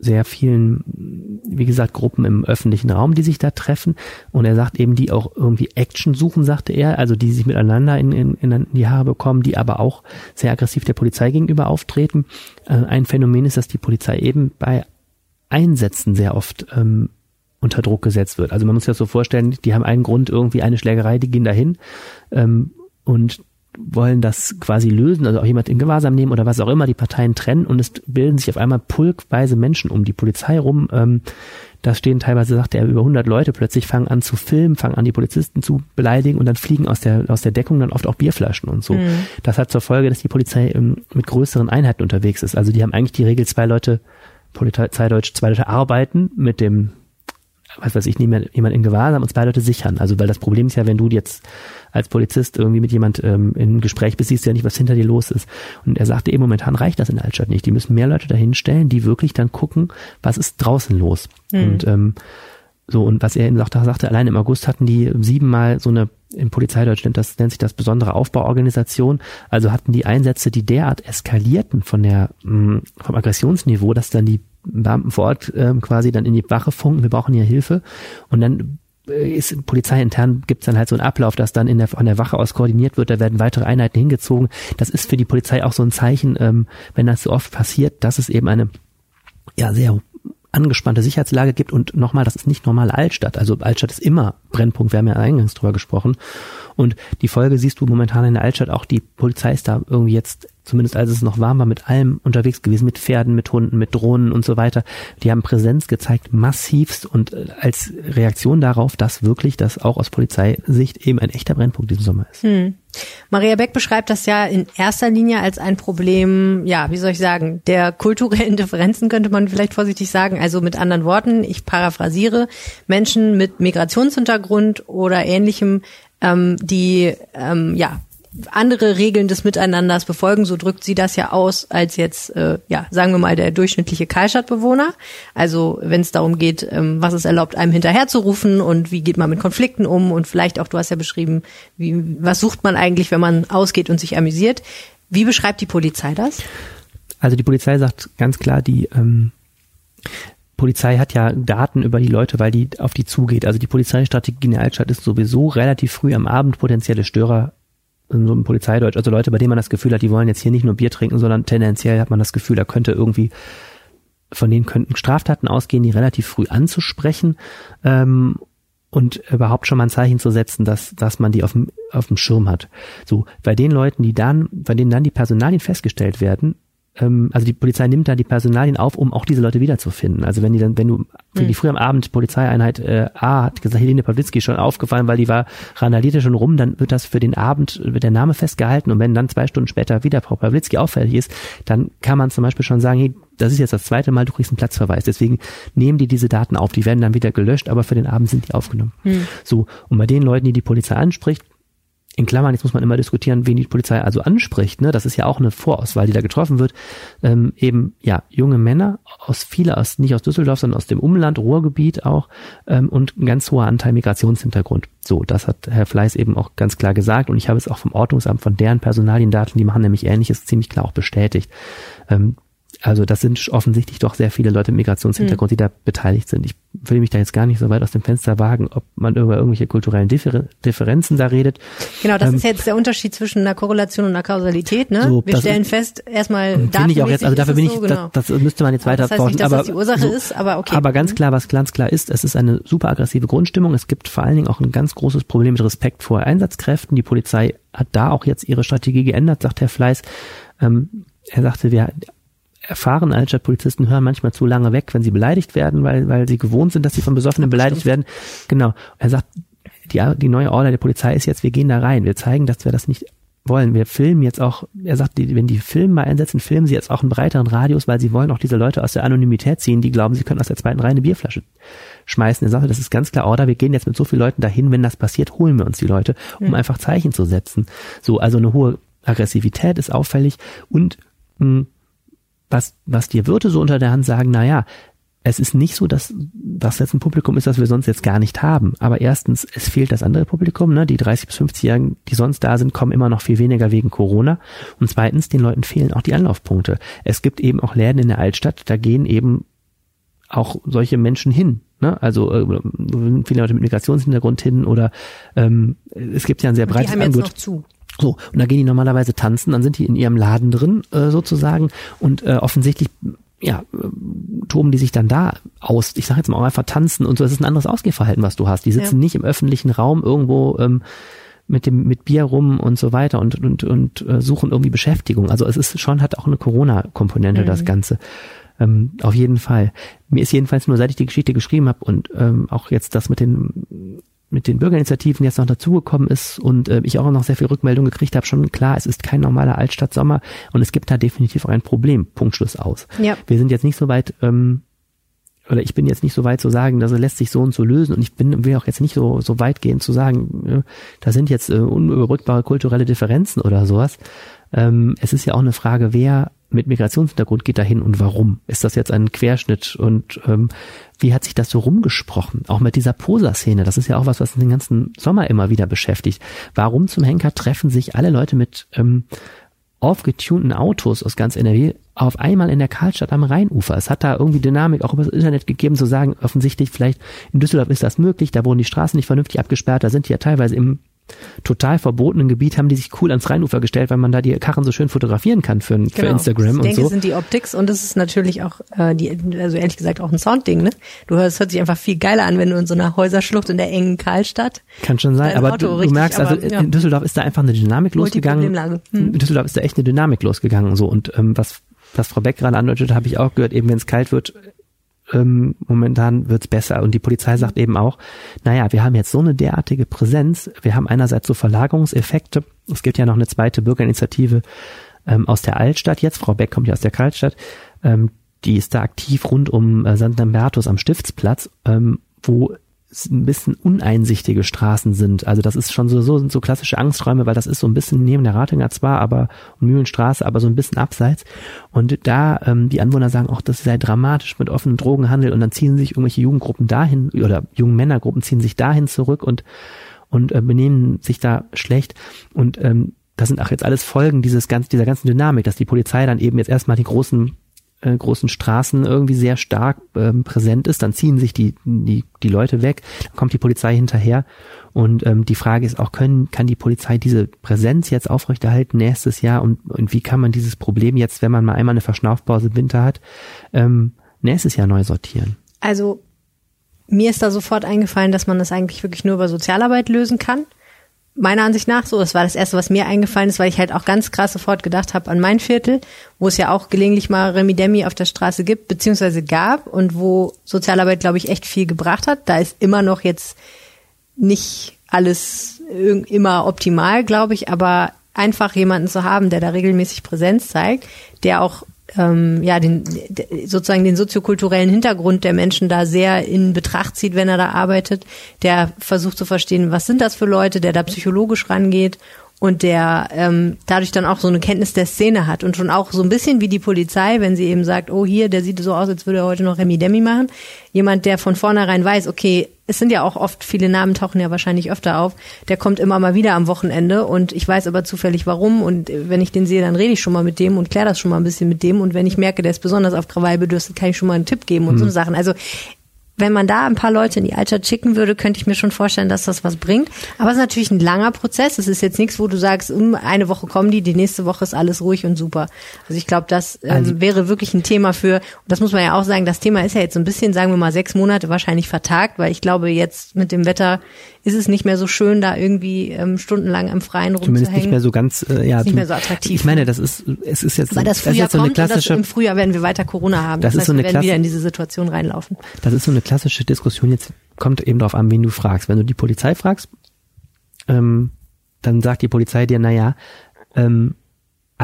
sehr vielen, wie gesagt, Gruppen im öffentlichen Raum, die sich da treffen. Und er sagt eben, die auch irgendwie Action suchen, sagte er, also die sich miteinander in, in, in die Haare bekommen, die aber auch sehr aggressiv der Polizei gegenüber auftreten. Äh, ein Phänomen ist, dass die Polizei eben bei Einsätzen sehr oft ähm, unter Druck gesetzt wird. Also man muss sich das so vorstellen, die haben einen Grund, irgendwie eine Schlägerei, die gehen dahin ähm, und wollen das quasi lösen, also auch jemand in Gewahrsam nehmen oder was auch immer, die Parteien trennen und es bilden sich auf einmal pulkweise Menschen um die Polizei rum. Ähm, da stehen teilweise, sagt er, über 100 Leute plötzlich fangen an zu filmen, fangen an die Polizisten zu beleidigen und dann fliegen aus der, aus der Deckung dann oft auch Bierflaschen und so. Mhm. Das hat zur Folge, dass die Polizei ähm, mit größeren Einheiten unterwegs ist. Also die haben eigentlich die Regel zwei Leute Polizeideutsch zwei Leute arbeiten mit dem, was weiß ich, jemand in Gewahrsam und zwei Leute sichern. Also weil das Problem ist ja, wenn du jetzt als Polizist irgendwie mit jemand ähm, in Gespräch bist, siehst du ja nicht, was hinter dir los ist. Und er sagte eben, momentan reicht das in der Altstadt nicht. Die müssen mehr Leute dahinstellen, die wirklich dann gucken, was ist draußen los. Mhm. Und ähm, so, und was er eben sagte, sagte, allein im August hatten die siebenmal so eine, im Polizeideutsch nennt, das, nennt sich das besondere Aufbauorganisation, also hatten die Einsätze, die derart eskalierten von der, mm, vom Aggressionsniveau, dass dann die Beamten vor Ort ähm, quasi dann in die Wache funken, wir brauchen hier Hilfe. Und dann äh, ist polizeiintern gibt's dann halt so einen Ablauf, dass dann in der, von der Wache aus koordiniert wird, da werden weitere Einheiten hingezogen. Das ist für die Polizei auch so ein Zeichen, ähm, wenn das so oft passiert, dass es eben eine ja sehr angespannte Sicherheitslage gibt und nochmal, das ist nicht normale Altstadt. Also Altstadt ist immer Brennpunkt, wir haben ja eingangs drüber gesprochen. Und die Folge siehst du momentan in der Altstadt auch, die Polizei ist da irgendwie jetzt, zumindest als es noch warm war, mit allem unterwegs gewesen, mit Pferden, mit Hunden, mit Drohnen und so weiter. Die haben Präsenz gezeigt, massivst und äh, als Reaktion darauf, dass wirklich das auch aus Polizeisicht eben ein echter Brennpunkt diesen Sommer ist. Hm. Maria Beck beschreibt das ja in erster Linie als ein Problem, ja, wie soll ich sagen, der kulturellen [LAUGHS] Differenzen könnte man vielleicht vorsichtig sagen. Also mit anderen Worten, ich paraphrasiere, Menschen mit Migrationshintergrund oder ähnlichem ähm, die ähm, ja andere Regeln des Miteinanders befolgen, so drückt sie das ja aus, als jetzt, äh, ja, sagen wir mal, der durchschnittliche Kaltstadtbewohner. Also wenn es darum geht, ähm, was es erlaubt, einem hinterherzurufen und wie geht man mit Konflikten um und vielleicht auch, du hast ja beschrieben, wie, was sucht man eigentlich, wenn man ausgeht und sich amüsiert. Wie beschreibt die Polizei das? Also die Polizei sagt ganz klar, die ähm, Polizei hat ja Daten über die Leute, weil die auf die zugeht. Also die Polizeistrategie in der Altstadt ist sowieso relativ früh am Abend potenzielle Störer in so einem Polizeideutsch. Also Leute, bei denen man das Gefühl hat, die wollen jetzt hier nicht nur Bier trinken, sondern tendenziell hat man das Gefühl, da könnte irgendwie von denen könnten Straftaten ausgehen, die relativ früh anzusprechen ähm, und überhaupt schon mal ein Zeichen zu setzen, dass, dass man die auf dem, auf dem Schirm hat. So, bei den Leuten, die dann, bei denen dann die Personalien festgestellt werden, ähm, also die Polizei nimmt da die Personalien auf, um auch diese Leute wiederzufinden. Also wenn die dann, wenn du, wenn die mhm. früh am Abend Polizeieinheit äh, A hat gesagt, Helene Pawlitzki schon aufgefallen, weil die war, randalierte schon rum, dann wird das für den Abend, wird der Name festgehalten und wenn dann zwei Stunden später wieder Frau Pawlitzki auffällig ist, dann kann man zum Beispiel schon sagen, hey, das ist jetzt das zweite Mal, du kriegst einen Platzverweis. Deswegen nehmen die diese Daten auf. Die werden dann wieder gelöscht, aber für den Abend sind die aufgenommen. Mhm. So. Und bei den Leuten, die die Polizei anspricht, in Klammern, jetzt muss man immer diskutieren, wen die Polizei also anspricht, ne? Das ist ja auch eine Vorauswahl, die da getroffen wird. Ähm, eben, ja, junge Männer aus viele aus, nicht aus Düsseldorf, sondern aus dem Umland, Ruhrgebiet auch, ähm, und ein ganz hoher Anteil Migrationshintergrund. So, das hat Herr Fleiß eben auch ganz klar gesagt und ich habe es auch vom Ordnungsamt von deren Personaliendaten, die machen nämlich ähnliches, ziemlich klar auch bestätigt. Ähm, also das sind offensichtlich doch sehr viele Leute mit Migrationshintergrund, mhm. die da beteiligt sind. Ich will mich da jetzt gar nicht so weit aus dem Fenster wagen, ob man über irgendwelche kulturellen Differ Differenzen da redet. Genau, das ähm, ist jetzt der Unterschied zwischen einer Korrelation und einer Kausalität. Ne? So, Wir stellen ist, fest, erstmal Finde ich auch jetzt, also dafür bin ich, so, genau. das, das, müsste man jetzt weiter das heißt nicht, dass aber, das die Ursache so, ist, aber okay. Aber ganz mhm. klar, was ganz klar ist, es ist eine super aggressive Grundstimmung. Es gibt vor allen Dingen auch ein ganz großes Problem mit Respekt vor Einsatzkräften. Die Polizei hat da auch jetzt ihre Strategie geändert, sagt Herr Fleiß. Ähm, er sagte, wir erfahrene Altstadtpolizisten hören manchmal zu lange weg, wenn sie beleidigt werden, weil, weil sie gewohnt sind, dass sie von Besoffenen beleidigt werden. Genau. Er sagt, die, die neue Order der Polizei ist jetzt, wir gehen da rein. Wir zeigen, dass wir das nicht wollen. Wir filmen jetzt auch, er sagt, wenn die Filme mal einsetzen, filmen sie jetzt auch einen breiteren Radius, weil sie wollen auch diese Leute aus der Anonymität ziehen, die glauben, sie können aus der zweiten Reihe eine Bierflasche schmeißen. Er sagt, das ist ganz klar Order, wir gehen jetzt mit so vielen Leuten dahin, wenn das passiert, holen wir uns die Leute, um mhm. einfach Zeichen zu setzen. So, also eine hohe Aggressivität ist auffällig und mh, was, was dir Wirte so unter der Hand sagen, na ja, es ist nicht so, dass das jetzt ein Publikum ist, das wir sonst jetzt gar nicht haben. Aber erstens, es fehlt das andere Publikum, ne? Die 30 bis 50-Jährigen, die sonst da sind, kommen immer noch viel weniger wegen Corona. Und zweitens, den Leuten fehlen auch die Anlaufpunkte. Es gibt eben auch Läden in der Altstadt, da gehen eben auch solche Menschen hin. Ne? Also äh, viele Leute mit Migrationshintergrund hin oder ähm, es gibt ja ein sehr breites Angebot. So, und da gehen die normalerweise tanzen, dann sind die in ihrem Laden drin, äh, sozusagen, und äh, offensichtlich ja, äh, toben die sich dann da aus. Ich sage jetzt mal auch einfach tanzen und so. Das ist ein anderes Ausgehverhalten, was du hast. Die sitzen ja. nicht im öffentlichen Raum irgendwo ähm, mit dem mit Bier rum und so weiter und und und äh, suchen irgendwie Beschäftigung. Also es ist schon hat auch eine Corona-Komponente mhm. das Ganze. Ähm, auf jeden Fall. Mir ist jedenfalls nur, seit ich die Geschichte geschrieben habe und ähm, auch jetzt das mit den mit den Bürgerinitiativen jetzt noch dazugekommen ist und äh, ich auch noch sehr viel Rückmeldung gekriegt habe, schon klar, es ist kein normaler Altstadtsommer und es gibt da definitiv auch ein Problem. Punktschluss aus. Ja. Wir sind jetzt nicht so weit, ähm, oder ich bin jetzt nicht so weit zu sagen, dass er lässt sich so und so lösen und ich bin will auch jetzt nicht so so weit gehen zu sagen, äh, da sind jetzt äh, unüberbrückbare kulturelle Differenzen oder sowas. Ähm, es ist ja auch eine Frage, wer mit Migrationshintergrund geht dahin und warum? Ist das jetzt ein Querschnitt und ähm, wie hat sich das so rumgesprochen? Auch mit dieser Poser-Szene, das ist ja auch was, was den ganzen Sommer immer wieder beschäftigt. Warum zum Henker treffen sich alle Leute mit ähm, aufgetunten Autos aus ganz NRW auf einmal in der Karlstadt am Rheinufer. Es hat da irgendwie Dynamik auch über das Internet gegeben, zu sagen, offensichtlich vielleicht in Düsseldorf ist das möglich, da wurden die Straßen nicht vernünftig abgesperrt, da sind die ja teilweise im total verbotenen Gebiet haben die sich cool ans Rheinufer gestellt, weil man da die Karren so schön fotografieren kann für, für genau. Instagram ich und denke, so. Es sind die Optics und es ist natürlich auch äh, die, also ehrlich gesagt auch ein Soundding, ne? Du hörst, hört sich einfach viel geiler an, wenn du in so einer Häuserschlucht in der engen Karlstadt. Kann schon sein, aber du, du, merkst, aber, also ja. in Düsseldorf ist da einfach eine Dynamik losgegangen. Hm. In Düsseldorf ist da echt eine Dynamik losgegangen so und ähm, was was Frau Beck gerade andeutet, habe ich auch gehört, eben wenn es kalt wird, ähm, momentan wird's besser. Und die Polizei sagt eben auch, naja, wir haben jetzt so eine derartige Präsenz, wir haben einerseits so Verlagerungseffekte, es gibt ja noch eine zweite Bürgerinitiative ähm, aus der Altstadt jetzt, Frau Beck kommt ja aus der Kaltstadt, ähm, die ist da aktiv rund um äh, St. Lambertus am Stiftsplatz, ähm, wo ein bisschen uneinsichtige Straßen sind. Also das ist schon so, so, sind so klassische Angsträume, weil das ist so ein bisschen neben der Ratinger zwar, aber Mühlenstraße, aber so ein bisschen abseits. Und da ähm, die Anwohner sagen auch, das sei dramatisch mit offenem Drogenhandel und dann ziehen sich irgendwelche Jugendgruppen dahin oder jungen Männergruppen ziehen sich dahin zurück und und äh, benehmen sich da schlecht und ähm, das sind auch jetzt alles Folgen dieses ganz, dieser ganzen Dynamik, dass die Polizei dann eben jetzt erstmal die großen äh, großen Straßen irgendwie sehr stark ähm, präsent ist, dann ziehen sich die, die, die Leute weg, dann kommt die Polizei hinterher und ähm, die Frage ist auch, können, kann die Polizei diese Präsenz jetzt aufrechterhalten nächstes Jahr und, und wie kann man dieses Problem jetzt, wenn man mal einmal eine Verschnaufpause im Winter hat, ähm, nächstes Jahr neu sortieren? Also mir ist da sofort eingefallen, dass man das eigentlich wirklich nur über Sozialarbeit lösen kann meiner Ansicht nach so. Das war das Erste, was mir eingefallen ist, weil ich halt auch ganz krass sofort gedacht habe an mein Viertel, wo es ja auch gelegentlich mal Remi Demi auf der Straße gibt, beziehungsweise gab und wo Sozialarbeit, glaube ich, echt viel gebracht hat. Da ist immer noch jetzt nicht alles immer optimal, glaube ich, aber einfach jemanden zu haben, der da regelmäßig Präsenz zeigt, der auch ähm, ja, den, sozusagen den soziokulturellen Hintergrund der Menschen da sehr in Betracht zieht, wenn er da arbeitet, der versucht zu verstehen, was sind das für Leute, der da psychologisch rangeht und der ähm, dadurch dann auch so eine Kenntnis der Szene hat und schon auch so ein bisschen wie die Polizei, wenn sie eben sagt, oh hier, der sieht so aus, als würde er heute noch Remi Demi machen. Jemand, der von vornherein weiß, okay, es sind ja auch oft, viele Namen tauchen ja wahrscheinlich öfter auf, der kommt immer mal wieder am Wochenende und ich weiß aber zufällig warum und wenn ich den sehe, dann rede ich schon mal mit dem und kläre das schon mal ein bisschen mit dem und wenn ich merke, der ist besonders auf Krawall bedürstet, kann ich schon mal einen Tipp geben und mhm. so Sachen. Also wenn man da ein paar Leute in die Altstadt schicken würde, könnte ich mir schon vorstellen, dass das was bringt. Aber es ist natürlich ein langer Prozess. Es ist jetzt nichts, wo du sagst, um eine Woche kommen die, die nächste Woche ist alles ruhig und super. Also ich glaube, das ähm, also, wäre wirklich ein Thema für, und das muss man ja auch sagen, das Thema ist ja jetzt so ein bisschen, sagen wir mal, sechs Monate wahrscheinlich vertagt, weil ich glaube, jetzt mit dem Wetter ist es nicht mehr so schön, da irgendwie ähm, stundenlang im Freien rumzuhängen. Zumindest nicht mehr so ganz, äh, ja. Ist nicht mehr so attraktiv. Ich meine, das ist, es ist jetzt, Weil das Frühjahr das ist jetzt so eine klassische, im Frühjahr werden wir weiter Corona haben. Das, das heißt, ist so eine wir werden wieder in diese Situation reinlaufen. Das ist so eine klassische Diskussion. Jetzt kommt eben darauf an, wen du fragst. Wenn du die Polizei fragst, ähm, dann sagt die Polizei dir, na ja, ähm,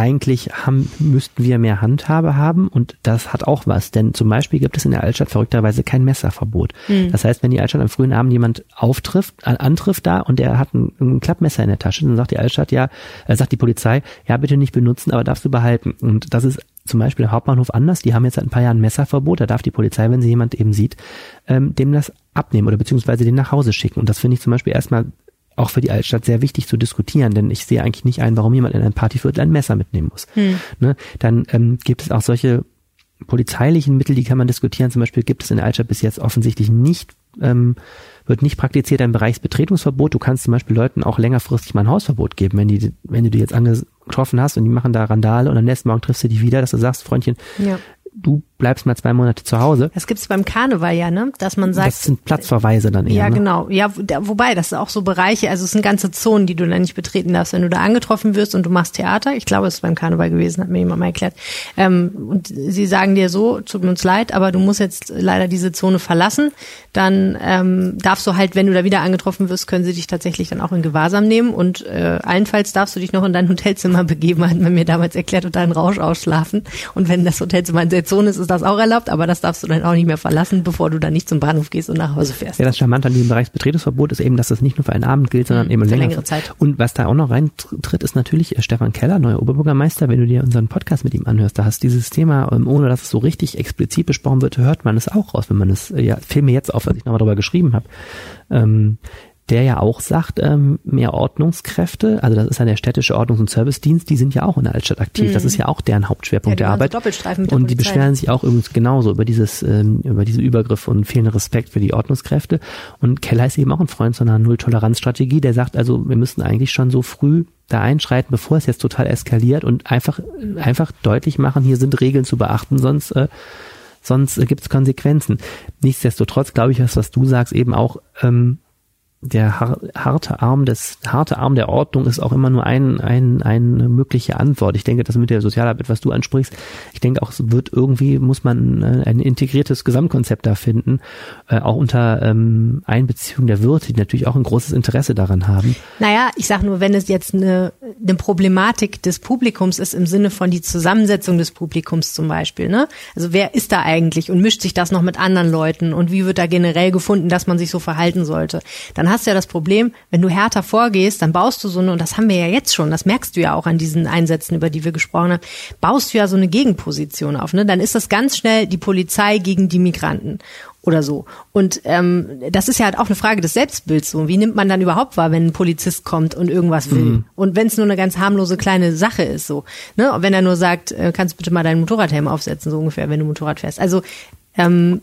eigentlich haben, müssten wir mehr Handhabe haben und das hat auch was, denn zum Beispiel gibt es in der Altstadt verrückterweise kein Messerverbot. Mhm. Das heißt, wenn die Altstadt am frühen Abend jemand auftrifft, antrifft da und der hat ein, ein, Klappmesser in der Tasche, dann sagt die Altstadt ja, äh, sagt die Polizei, ja bitte nicht benutzen, aber darfst du behalten. Und das ist zum Beispiel im Hauptbahnhof anders, die haben jetzt seit ein paar Jahren ein Messerverbot, da darf die Polizei, wenn sie jemand eben sieht, ähm, dem das abnehmen oder beziehungsweise den nach Hause schicken. Und das finde ich zum Beispiel erstmal auch für die Altstadt sehr wichtig zu diskutieren, denn ich sehe eigentlich nicht ein, warum jemand in ein Partyviertel ein Messer mitnehmen muss. Hm. Ne? Dann ähm, gibt es auch solche polizeilichen Mittel, die kann man diskutieren. Zum Beispiel gibt es in der Altstadt bis jetzt offensichtlich nicht, ähm, wird nicht praktiziert ein Bereichsbetretungsverbot. Du kannst zum Beispiel Leuten auch längerfristig mal ein Hausverbot geben, wenn die, wenn du die jetzt angetroffen hast und die machen da Randale und am nächsten Morgen triffst du die wieder, dass du sagst, Freundchen, ja du bleibst mal zwei Monate zu Hause. Das gibt's beim Karneval ja, ne? Dass man sagt. Das sind Platzverweise dann eher. Ja, ne? genau. Ja, wobei, das sind auch so Bereiche, also es sind ganze Zonen, die du da nicht betreten darfst, wenn du da angetroffen wirst und du machst Theater. Ich glaube, es ist beim Karneval gewesen, hat mir jemand mal erklärt. Ähm, und sie sagen dir so, tut mir uns leid, aber du musst jetzt leider diese Zone verlassen. Dann ähm, darfst du halt, wenn du da wieder angetroffen wirst, können sie dich tatsächlich dann auch in Gewahrsam nehmen und äh, allenfalls darfst du dich noch in dein [LAUGHS] Hotelzimmer begeben, hat man mir damals erklärt, und deinen Rausch ausschlafen. Und wenn das Hotelzimmer in der Zone ist, ist das auch erlaubt, aber das darfst du dann auch nicht mehr verlassen, bevor du dann nicht zum Bahnhof gehst und nach Hause fährst. Ja, das Charmante an diesem Bereichsbetretungsverbot ist eben, dass das nicht nur für einen Abend gilt, sondern mhm, eben länger. längere Zeit. Und was da auch noch reintritt, ist natürlich äh, Stefan Keller, neuer Oberbürgermeister. Wenn du dir unseren Podcast mit ihm anhörst, da hast dieses Thema, ähm, ohne dass es so richtig explizit besprochen wird, hört man es auch raus, wenn man es, äh, ja, fiel mir jetzt auf, als ich nochmal darüber geschrieben habe. Ähm, der ja auch sagt, ähm, mehr Ordnungskräfte, also das ist ja der städtische Ordnungs- und Servicedienst, die sind ja auch in der Altstadt aktiv. Mhm. Das ist ja auch deren Hauptschwerpunkt ja, der Arbeit. So und die beschweren sich auch übrigens genauso über dieses, ähm, über diese Übergriffe und fehlenden Respekt für die Ordnungskräfte. Und Keller ist eben auch ein Freund so einer Null-Toleranz-Strategie, der sagt also, wir müssen eigentlich schon so früh da einschreiten, bevor es jetzt total eskaliert und einfach, einfach deutlich machen, hier sind Regeln zu beachten, sonst äh, sonst äh, gibt es Konsequenzen. Nichtsdestotrotz glaube ich, was, was du sagst, eben auch ähm, der harte Arm des harte Arm der Ordnung ist auch immer nur ein, ein eine mögliche Antwort. Ich denke, das mit der Sozialarbeit, was du ansprichst, ich denke auch, es wird irgendwie muss man äh, ein integriertes Gesamtkonzept da finden, äh, auch unter ähm, Einbeziehung der Wirte, die natürlich auch ein großes Interesse daran haben. Naja, ich sage nur, wenn es jetzt eine, eine Problematik des Publikums ist im Sinne von die Zusammensetzung des Publikums zum Beispiel, ne? Also wer ist da eigentlich und mischt sich das noch mit anderen Leuten und wie wird da generell gefunden, dass man sich so verhalten sollte? Dann hast du ja das Problem, wenn du härter vorgehst, dann baust du so eine, und das haben wir ja jetzt schon, das merkst du ja auch an diesen Einsätzen, über die wir gesprochen haben, baust du ja so eine Gegenposition auf. Ne? Dann ist das ganz schnell die Polizei gegen die Migranten oder so. Und ähm, das ist ja halt auch eine Frage des Selbstbilds. So, wie nimmt man dann überhaupt wahr, wenn ein Polizist kommt und irgendwas will? Mhm. Und wenn es nur eine ganz harmlose kleine Sache ist, so, ne? Und wenn er nur sagt, äh, kannst du bitte mal deinen Motorradhelm aufsetzen, so ungefähr, wenn du Motorrad fährst. Also ähm,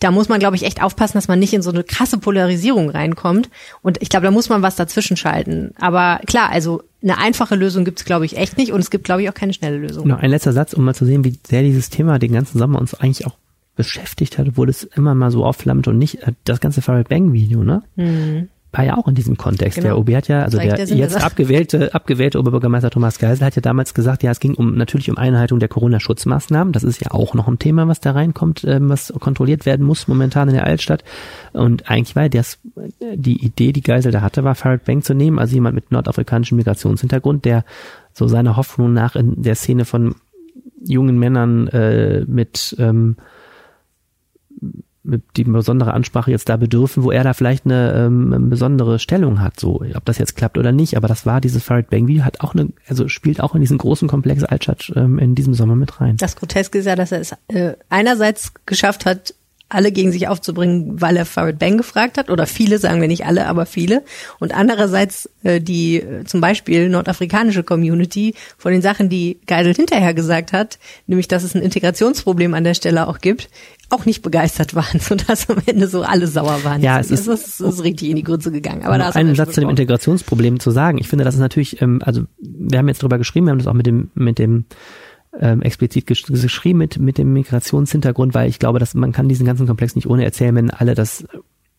da muss man, glaube ich, echt aufpassen, dass man nicht in so eine krasse Polarisierung reinkommt. Und ich glaube, da muss man was dazwischen schalten. Aber klar, also eine einfache Lösung gibt es, glaube ich, echt nicht. Und es gibt, glaube ich, auch keine schnelle Lösung. Noch ein letzter Satz, um mal zu sehen, wie sehr dieses Thema den ganzen Sommer uns eigentlich auch beschäftigt hat, obwohl es immer mal so aufflammt und nicht äh, das ganze Farid Bang Video, ne? Mhm war ja auch in diesem Kontext. Genau. Der OB hat ja, also der, der jetzt abgewählte, abgewählte Oberbürgermeister Thomas Geisel hat ja damals gesagt, ja, es ging um natürlich um Einhaltung der Corona-Schutzmaßnahmen. Das ist ja auch noch ein Thema, was da reinkommt, ähm, was kontrolliert werden muss momentan in der Altstadt. Und eigentlich war das die Idee, die Geisel da hatte, war Farid Bank zu nehmen, also jemand mit nordafrikanischem Migrationshintergrund, der so seiner Hoffnung nach in der Szene von jungen Männern äh, mit ähm, die besondere Ansprache jetzt da bedürfen, wo er da vielleicht eine ähm, besondere Stellung hat, so ob das jetzt klappt oder nicht. Aber das war dieses Farid Bang Video hat auch eine, also spielt auch in diesen großen Komplex Altstadt ähm, in diesem Sommer mit rein. Das Groteske ist ja, dass er es äh, einerseits geschafft hat, alle gegen sich aufzubringen, weil er Farid Bang gefragt hat, oder viele, sagen wir nicht alle, aber viele. Und andererseits äh, die äh, zum Beispiel nordafrikanische Community von den Sachen, die Geisel hinterher gesagt hat, nämlich dass es ein Integrationsproblem an der Stelle auch gibt, auch nicht begeistert waren, [LAUGHS] sodass am Ende so alle sauer waren. Ja, es ist, es ist, es ist richtig in die Grütze gegangen. Aber da einen Satz zu dem Integrationsproblem zu sagen. Ich finde, das ist natürlich, ähm, also wir haben jetzt drüber geschrieben, wir haben das auch mit dem mit dem ähm, explizit gesch geschrieben mit mit dem Migrationshintergrund, weil ich glaube, dass man kann diesen ganzen Komplex nicht ohne erzählen, wenn alle das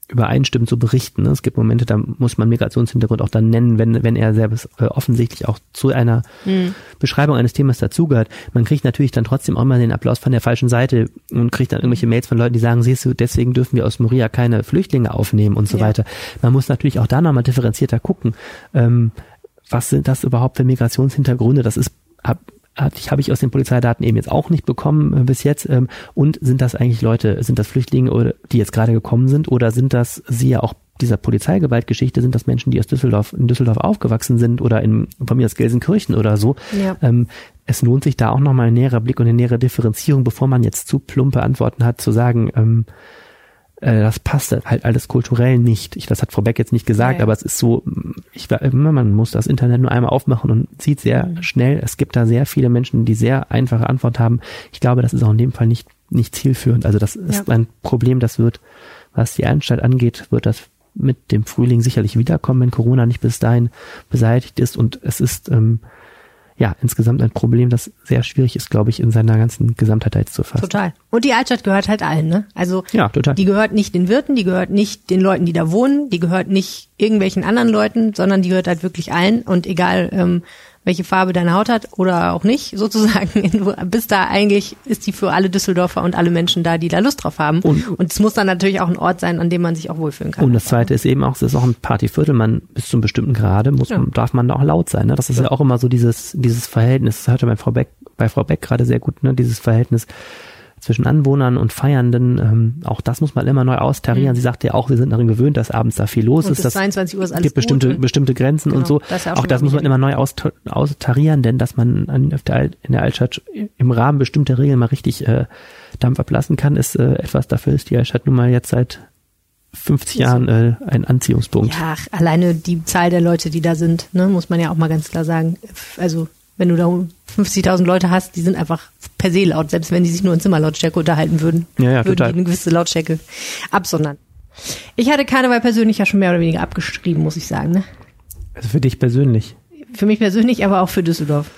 übereinstimmend zu berichten. Ne? Es gibt Momente, da muss man Migrationshintergrund auch dann nennen, wenn, wenn er selbst äh, offensichtlich auch zu einer mhm. Beschreibung eines Themas dazugehört. Man kriegt natürlich dann trotzdem auch mal den Applaus von der falschen Seite und kriegt dann irgendwelche Mails von Leuten, die sagen, siehst du, deswegen dürfen wir aus Moria keine Flüchtlinge aufnehmen und so ja. weiter. Man muss natürlich auch da nochmal differenzierter gucken. Ähm, was sind das überhaupt für Migrationshintergründe? Das ist ab, habe ich aus den Polizeidaten eben jetzt auch nicht bekommen äh, bis jetzt. Ähm, und sind das eigentlich Leute, sind das Flüchtlinge, oder, die jetzt gerade gekommen sind, oder sind das sie ja auch dieser Polizeigewaltgeschichte, sind das Menschen, die aus Düsseldorf, in Düsseldorf aufgewachsen sind oder in, von mir aus Gelsenkirchen oder so. Ja. Ähm, es lohnt sich da auch nochmal ein näherer Blick und eine nähere Differenzierung, bevor man jetzt zu plumpe Antworten hat, zu sagen, ähm, äh, das passt halt alles kulturell nicht. Ich, das hat Frau Beck jetzt nicht gesagt, ja. aber es ist so, ich man muss das Internet nur einmal aufmachen und sieht sehr mhm. schnell, es gibt da sehr viele Menschen, die sehr einfache Antwort haben. Ich glaube, das ist auch in dem Fall nicht, nicht zielführend. Also das ist ja. ein Problem, das wird, was die Anstalt angeht, wird das mit dem Frühling sicherlich wiederkommen, wenn Corona nicht bis dahin beseitigt ist und es ist ähm, ja, insgesamt ein Problem, das sehr schwierig ist, glaube ich, in seiner ganzen Gesamtheit zu fassen. Total. Und die Altstadt gehört halt allen, ne? Also ja, total. die gehört nicht den Wirten, die gehört nicht den Leuten, die da wohnen, die gehört nicht irgendwelchen anderen Leuten, sondern die gehört halt wirklich allen. Und egal, ähm, welche Farbe deine Haut hat oder auch nicht, sozusagen. [LAUGHS] Du bist da eigentlich, ist die für alle Düsseldorfer und alle Menschen da, die da Lust drauf haben. Und, es muss dann natürlich auch ein Ort sein, an dem man sich auch wohlfühlen kann. Und das zweite ist eben auch, es ist auch ein Partyviertel, man bis zum bestimmten Grade muss, ja. darf man da auch laut sein. Ne? Das ist ja. ja auch immer so dieses, dieses Verhältnis, das hörte bei Frau Beck, bei Frau Beck gerade sehr gut, ne? dieses Verhältnis zwischen Anwohnern und Feiernden, ähm, auch das muss man immer neu austarieren. Mhm. Sie sagte ja auch, wir sind darin gewöhnt, dass abends da viel los und ist. Bis 22 Uhr ist alles gibt bestimmte, bestimmte Grenzen genau, und so. Das auch, auch das muss man immer neu austarieren, denn dass man an, der, in der Altstadt im Rahmen bestimmter Regeln mal richtig äh, Dampf ablassen kann, ist äh, etwas, dafür ist die Altstadt nun mal jetzt seit 50 Jahren äh, ein Anziehungspunkt. Ja, ach, alleine die Zahl der Leute, die da sind, ne, muss man ja auch mal ganz klar sagen. Also, wenn du da 50.000 Leute hast, die sind einfach per se laut, selbst wenn die sich nur in Zimmerlautstärke unterhalten würden, Ja, ja, würden total. die eine gewisse Lautstärke absondern. Ich hatte Karneval persönlich ja schon mehr oder weniger abgeschrieben, muss ich sagen. Ne? Also für dich persönlich. Für mich persönlich, aber auch für Düsseldorf.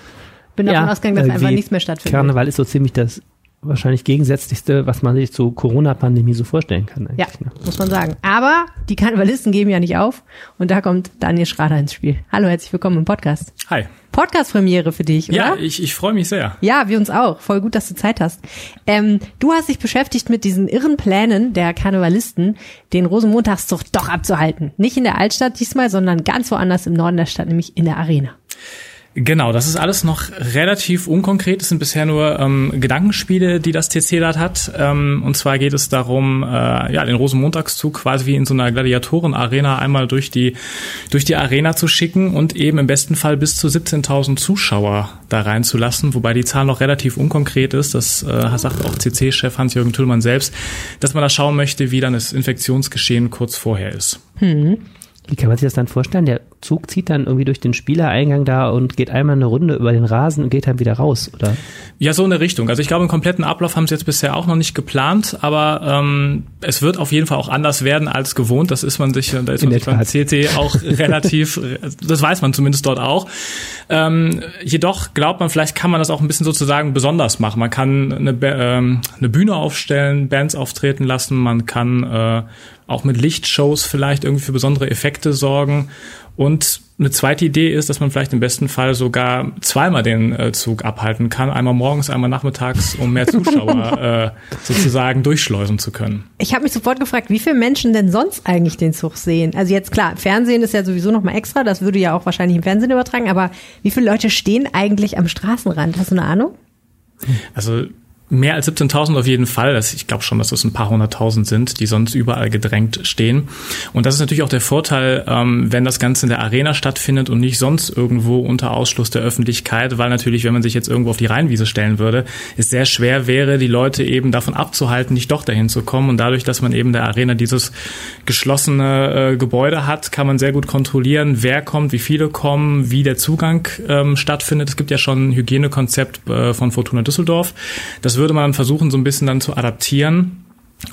Bin davon ausgegangen, dass äh, einfach nichts mehr stattfindet. Karneval ist so ziemlich das wahrscheinlich gegensätzlichste, was man sich zur Corona-Pandemie so vorstellen kann. Ja, Eigentlich, ne? muss man sagen. Aber die Karnevalisten geben ja nicht auf. Und da kommt Daniel Schrader ins Spiel. Hallo, herzlich willkommen im Podcast. Hi. Podcast-Premiere für dich, oder? Ja, ich, ich freue mich sehr. Ja, wir uns auch. Voll gut, dass du Zeit hast. Ähm, du hast dich beschäftigt mit diesen irren Plänen der Karnevalisten, den Rosenmontagszug doch abzuhalten. Nicht in der Altstadt diesmal, sondern ganz woanders im Norden der Stadt, nämlich in der Arena. Genau, das ist alles noch relativ unkonkret. Es sind bisher nur ähm, Gedankenspiele, die das TC dort hat. Ähm, und zwar geht es darum, äh, ja, den Rosenmontagszug quasi wie in so einer Gladiatorenarena einmal durch die durch die Arena zu schicken und eben im besten Fall bis zu 17.000 Zuschauer da reinzulassen, wobei die Zahl noch relativ unkonkret ist. Das äh, sagt auch CC-Chef Hans-Jürgen Tüllmann selbst, dass man da schauen möchte, wie dann das Infektionsgeschehen kurz vorher ist. Wie kann man sich das dann vorstellen? Der Zug zieht dann irgendwie durch den Spielereingang da und geht einmal eine Runde über den Rasen und geht dann wieder raus, oder? Ja, so in der Richtung. Also ich glaube, einen kompletten Ablauf haben sie jetzt bisher auch noch nicht geplant, aber ähm, es wird auf jeden Fall auch anders werden als gewohnt. Das ist man sich, da ist In man der sich beim. CT auch [LAUGHS] relativ, das weiß man zumindest dort auch. Ähm, jedoch glaubt man, vielleicht kann man das auch ein bisschen sozusagen besonders machen. Man kann eine, ähm, eine Bühne aufstellen, Bands auftreten lassen, man kann äh, auch mit Lichtshows vielleicht irgendwie für besondere Effekte sorgen. Und eine zweite Idee ist, dass man vielleicht im besten Fall sogar zweimal den äh, Zug abhalten kann. Einmal morgens, einmal nachmittags, um mehr Zuschauer [LAUGHS] äh, sozusagen durchschleusen zu können. Ich habe mich sofort gefragt, wie viele Menschen denn sonst eigentlich den Zug sehen? Also jetzt klar, Fernsehen ist ja sowieso noch mal extra, das würde ja auch wahrscheinlich im Fernsehen übertragen, aber wie viele Leute stehen eigentlich am Straßenrand? Hast du eine Ahnung? Also mehr als 17.000 auf jeden Fall. Ich glaube schon, dass das ein paar hunderttausend sind, die sonst überall gedrängt stehen. Und das ist natürlich auch der Vorteil, ähm, wenn das Ganze in der Arena stattfindet und nicht sonst irgendwo unter Ausschluss der Öffentlichkeit, weil natürlich, wenn man sich jetzt irgendwo auf die Rheinwiese stellen würde, es sehr schwer wäre, die Leute eben davon abzuhalten, nicht doch dahin zu kommen. Und dadurch, dass man eben der Arena dieses geschlossene äh, Gebäude hat, kann man sehr gut kontrollieren, wer kommt, wie viele kommen, wie der Zugang ähm, stattfindet. Es gibt ja schon ein Hygienekonzept äh, von Fortuna Düsseldorf. Das würde man versuchen, so ein bisschen dann zu adaptieren.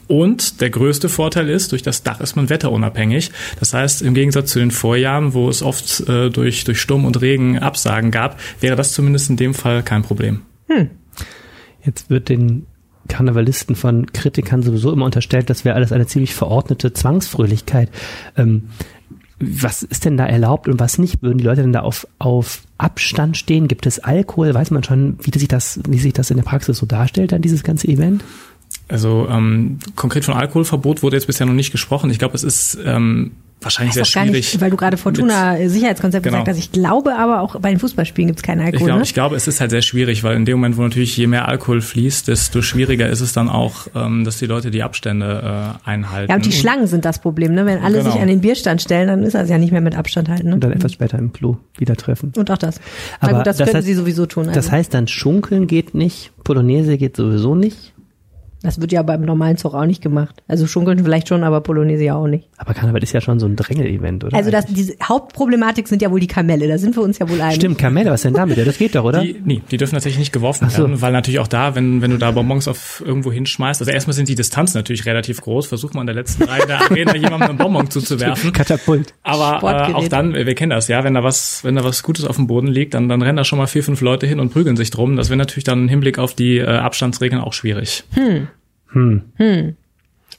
Und der größte Vorteil ist, durch das Dach ist man wetterunabhängig. Das heißt, im Gegensatz zu den Vorjahren, wo es oft äh, durch, durch Sturm und Regen Absagen gab, wäre das zumindest in dem Fall kein Problem. Jetzt wird den Karnevalisten von Kritikern sowieso immer unterstellt, das wäre alles eine ziemlich verordnete Zwangsfröhlichkeit. Ähm, was ist denn da erlaubt und was nicht? Würden die Leute denn da auf, auf Abstand stehen? Gibt es Alkohol? Weiß man schon, wie sich das, wie sich das in der Praxis so darstellt, dann dieses ganze Event? Also ähm, konkret von Alkoholverbot wurde jetzt bisher noch nicht gesprochen. Ich glaube, es ist ähm, wahrscheinlich sehr schwierig. nicht, weil du gerade Fortuna Sicherheitskonzept Genau. gesagt hast. Ich glaube aber auch bei den Fußballspielen gibt es keinen Ich Alkohol. glaube, ne? ich glaube, es ist halt sehr schwierig, weil in dem Moment, wo natürlich je mehr Alkohol fließt, desto schwieriger ist es dann auch, ähm, dass die Leute die Abstände äh, einhalten. Ja, und die Schlangen sind das Problem, ne? Wenn alle Genau. sich an den Bierstand stellen, dann ist das ja nicht mehr mit Abstand halten. Und Ne? dann etwas später im Klo wieder treffen. Und auch das. Aber Na gut, das, das könnten heißt- sie sowieso tun. Also. Das heißt dann Schunkeln geht nicht, Polonaise geht sowieso nicht. Das wird ja beim normalen Zug auch nicht gemacht. Also Schunkeln vielleicht schon, aber Polonaise ja auch nicht. Aber Karneval ist ja schon so ein Drängel-Event, oder? Also das, diese Hauptproblematik sind ja wohl die Kamelle. Da sind wir uns ja wohl einig. Stimmt, Kamelle, was denn damit? Ja, das geht doch, oder? Die, nee, die dürfen tatsächlich nicht geworfen so. werden, weil natürlich auch da, wenn, wenn du da Bonbons auf irgendwo hinschmeißt, also erstmal sind die Distanzen natürlich relativ groß, versuch mal in der letzten Reihe der Arena jemandem einen Bonbon zuzuwerfen. [LAUGHS] Katapult. Aber äh, auch dann, wir kennen das, ja, wenn da was, wenn da was Gutes auf dem Boden liegt, dann, dann rennen da schon mal vier, fünf Leute hin und prügeln sich drum. Das wäre natürlich dann im Hinblick auf die äh, Abstandsregeln auch schwierig.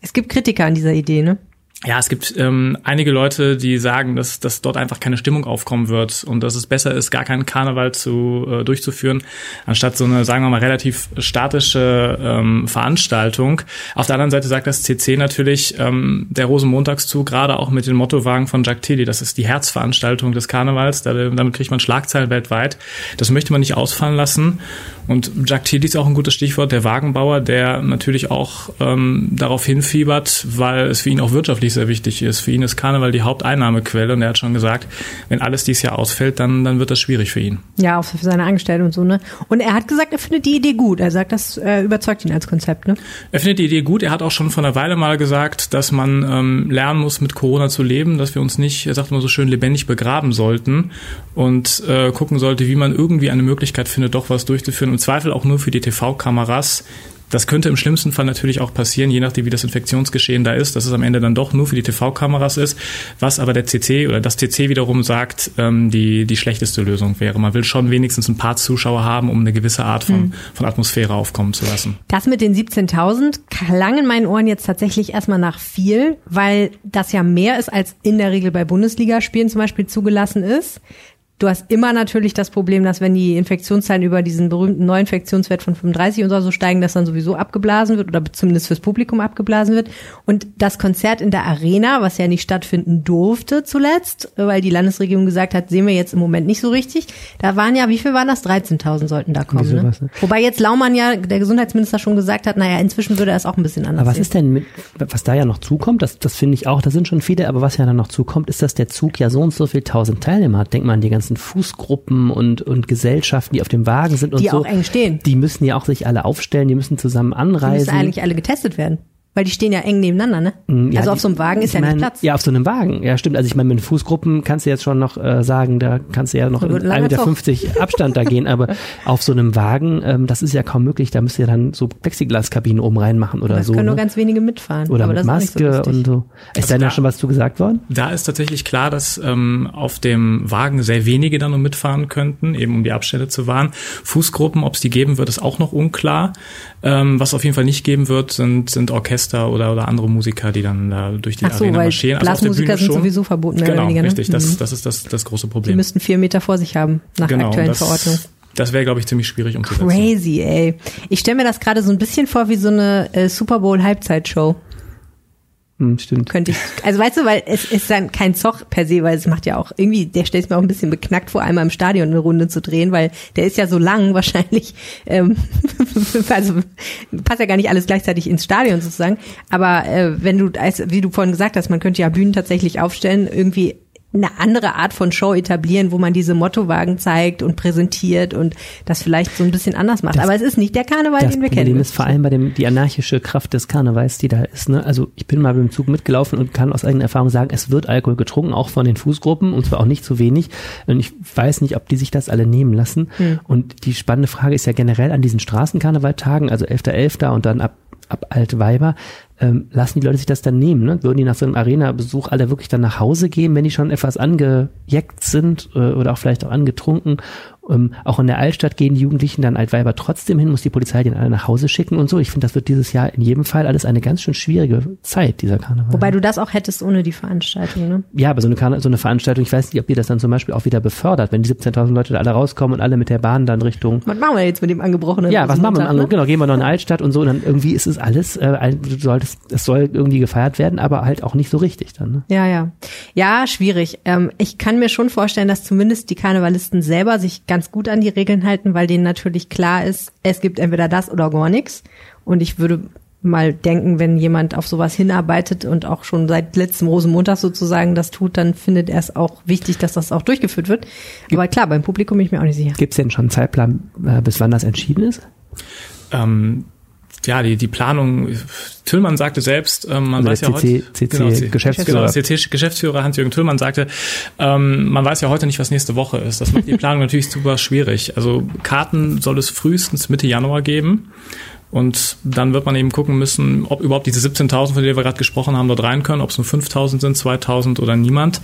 Es gibt Kritiker an dieser Idee, ne? Ja, es gibt ähm, einige Leute, die sagen, dass, dass dort einfach keine Stimmung aufkommen wird und dass es besser ist, gar keinen Karneval zu äh, durchzuführen, anstatt so eine, sagen wir mal, relativ statische ähm, Veranstaltung. Auf der anderen Seite sagt das CC natürlich, ähm, der Rosenmontagszug, gerade auch mit den Mottowagen von Jacques Tilly, das ist die Herzveranstaltung des Karnevals, da, damit kriegt man Schlagzeilen weltweit. Das möchte man nicht ausfallen lassen. Und Jacques Tilly ist auch ein gutes Stichwort, der Wagenbauer, der natürlich auch ähm, darauf hinfiebert, weil es für ihn auch wirtschaftlich sehr wichtig ist. Für ihn ist Karneval die Haupteinnahmequelle und er hat schon gesagt, wenn alles dieses Jahr ausfällt, dann, dann wird das schwierig für ihn. Ja, auch für seine Angestellten und so, ne? Und er hat gesagt, er findet die Idee gut. Er sagt, das äh, überzeugt ihn als Konzept, ne? Er findet die Idee gut. Er hat auch schon vor einer Weile mal gesagt, dass man ähm, lernen muss, mit Corona zu leben, dass wir uns nicht, er sagt immer so schön, lebendig begraben sollten und äh, gucken sollte, wie man irgendwie eine Möglichkeit findet, doch was durchzuführen Zweifel auch nur für die TV-Kameras. Das könnte im schlimmsten Fall natürlich auch passieren, je nachdem, wie das Infektionsgeschehen da ist, dass es am Ende dann doch nur für die TV-Kameras ist, was aber der CC oder das CC wiederum sagt, ähm, die, die schlechteste Lösung wäre. Man will schon wenigstens ein paar Zuschauer haben, um eine gewisse Art von, hm. von Atmosphäre aufkommen zu lassen. Das mit den 17.000 klang in meinen Ohren jetzt tatsächlich erstmal nach viel, weil das ja mehr ist, als in der Regel bei Bundesligaspielen zum Beispiel zugelassen ist. Du hast immer natürlich das Problem, dass wenn die Infektionszahlen über diesen berühmten Neuinfektionswert von 35 und so steigen, dass dann sowieso abgeblasen wird oder zumindest fürs Publikum abgeblasen wird. Und das Konzert in der Arena, was ja nicht stattfinden durfte zuletzt, weil die Landesregierung gesagt hat, sehen wir jetzt im Moment nicht so richtig. Da waren ja, wie viel waren das? 13.000 sollten da kommen. Ne? ne? Wobei jetzt Laumann ja, der Gesundheitsminister schon gesagt hat, naja, inzwischen würde er es auch ein bisschen anders Aber was sehen. ist denn mit, was da ja noch zukommt, das, das finde ich auch, da sind schon viele, aber was ja dann noch zukommt, ist, dass der Zug ja so und so viel tausend Teilnehmer hat. Denk mal an die ganzen ganzen Fußgruppen und, und Gesellschaften, die auf dem Wagen sind und die so. Die auch eng stehen. Die müssen ja auch sich alle aufstellen, die müssen zusammen anreisen. Die müssen eigentlich alle getestet werden. Weil die stehen ja eng nebeneinander, ne? Mm, ja, also auf so einem Wagen ist ja mein, nicht Platz. Ja, auf so einem Wagen. Ja, stimmt. Also ich meine, mit Fußgruppen kannst du jetzt schon noch äh, sagen, da kannst du ja noch 1,50 Meter [LAUGHS] Abstand da gehen, aber auf so einem Wagen, ähm, das ist ja kaum möglich. Da müsst ihr dann so Plexiglaskabinen oben reinmachen oder das so. können ne? nur ganz wenige mitfahren. Oder mit Maske so und so. Ist also da, da schon was zu gesagt worden? Da ist tatsächlich klar, dass ähm, auf dem Wagen sehr wenige dann nur mitfahren könnten, eben um die Abstände zu wahren. Fußgruppen, ob es die geben wird, ist auch noch unklar. Ähm, was auf jeden Fall nicht geben wird, sind, sind Orchester oder, oder andere Musiker, die dann da durch die Ach so, Arena weil marschieren. Also Blasmusiker sind sowieso verboten, genau, weniger. Ne? richtig. Das, mhm. das ist das, das große Problem. Die müssten vier Meter vor sich haben, nach genau, aktuellen das, Verordnungen. Das wäre, glaube ich, ziemlich schwierig umzusetzen. Crazy, ey. Ich stelle mir das gerade so ein bisschen vor wie so eine äh, Super Bowl Halbzeitshow. Hm, stimmt. Könnte ich, also weißt du, weil es ist dann kein Zoch per se, weil es macht ja auch irgendwie, der stellt es mir auch ein bisschen beknackt vor, einmal im Stadion eine Runde zu drehen, weil der ist ja so lang [LAUGHS] wahrscheinlich, ähm, [LAUGHS] also passt ja gar nicht alles gleichzeitig ins Stadion sozusagen. Aber äh, wenn du, als, wie du vorhin gesagt hast, man könnte ja Bühnen tatsächlich aufstellen, irgendwie eine andere Art von Show etablieren, wo man diese Mottowagen zeigt und präsentiert und das vielleicht so ein bisschen anders macht. Das, Aber es ist nicht der Karneval, den wir kennen. Das Problem ist vor allem bei dem die anarchische Kraft des Karnevals, die da ist. Ne? Also ich bin mal mit dem Zug mitgelaufen und kann aus eigener Erfahrung sagen, es wird Alkohol getrunken, auch von den Fußgruppen und zwar auch nicht zu wenig. Und ich weiß nicht, ob die sich das alle nehmen lassen. Hm. Und die spannende Frage ist ja generell an diesen Straßenkarnevaltagen, also 11.11. .11. und dann ab ab Altweiber, ähm, lassen die Leute sich das dann nehmen? Ne? Würden die nach so einem Arena-Besuch alle wirklich dann nach Hause gehen, wenn die schon etwas angejeckt sind äh, oder auch vielleicht auch angetrunken? Ähm, auch in der Altstadt gehen die Jugendlichen dann Altweiber trotzdem hin, muss die Polizei den alle nach Hause schicken und so. Ich finde, das wird dieses Jahr in jedem Fall alles eine ganz schön schwierige Zeit, dieser Karneval. Wobei du das auch hättest ohne die Veranstaltung, ne? Ja, aber so eine, Karne so eine Veranstaltung, ich weiß nicht, ob die das dann zum Beispiel auch wieder befördert, wenn die 17.000 Leute da alle rauskommen und alle mit der Bahn dann Richtung... Was machen wir jetzt mit dem angebrochenen Ja, was machen wir mit dem ne? Genau, gehen wir noch in die Altstadt und so und dann irgendwie ist es alles, äh, du solltest, es soll irgendwie gefeiert werden, aber halt auch nicht so richtig dann, ne? Ja, ja. Ja, schwierig. Ähm, ich kann mir schon vorstellen, dass zumindest die Karnevalisten selber sich ganz gut an die Regeln Regeln halten, weil denen natürlich klar ist, es gibt entweder das oder gar nichts. Und ich würde mal denken, wenn jemand auf sowas hinarbeitet und auch schon seit letztem Rosenmontag sozusagen das tut, dann findet er es auch wichtig, dass das auch durchgeführt wird. Aber klar, beim Publikum bin ich mir auch nicht sicher. Gibt es denn schon einen Zeitplan, äh, bis wann das entschieden ist? Ähm, ja, die, die Planung, Tüllmann sagte selbst, ähm, man also weiß ja CC, heute, CC genau, Geschäftsführer. Genau, CC Geschäftsführer Hans-Jürgen Tüllmann sagte, ähm, man weiß ja heute nicht, was nächste Woche ist. Das macht die [LAUGHS] Planung natürlich super schwierig. Also Karten soll es frühestens Mitte Januar geben. Und dann wird man eben gucken müssen, ob überhaupt diese 17.000, von denen wir gerade gesprochen haben, dort rein können, ob es nur 5.000 sind, 2.000 oder niemand.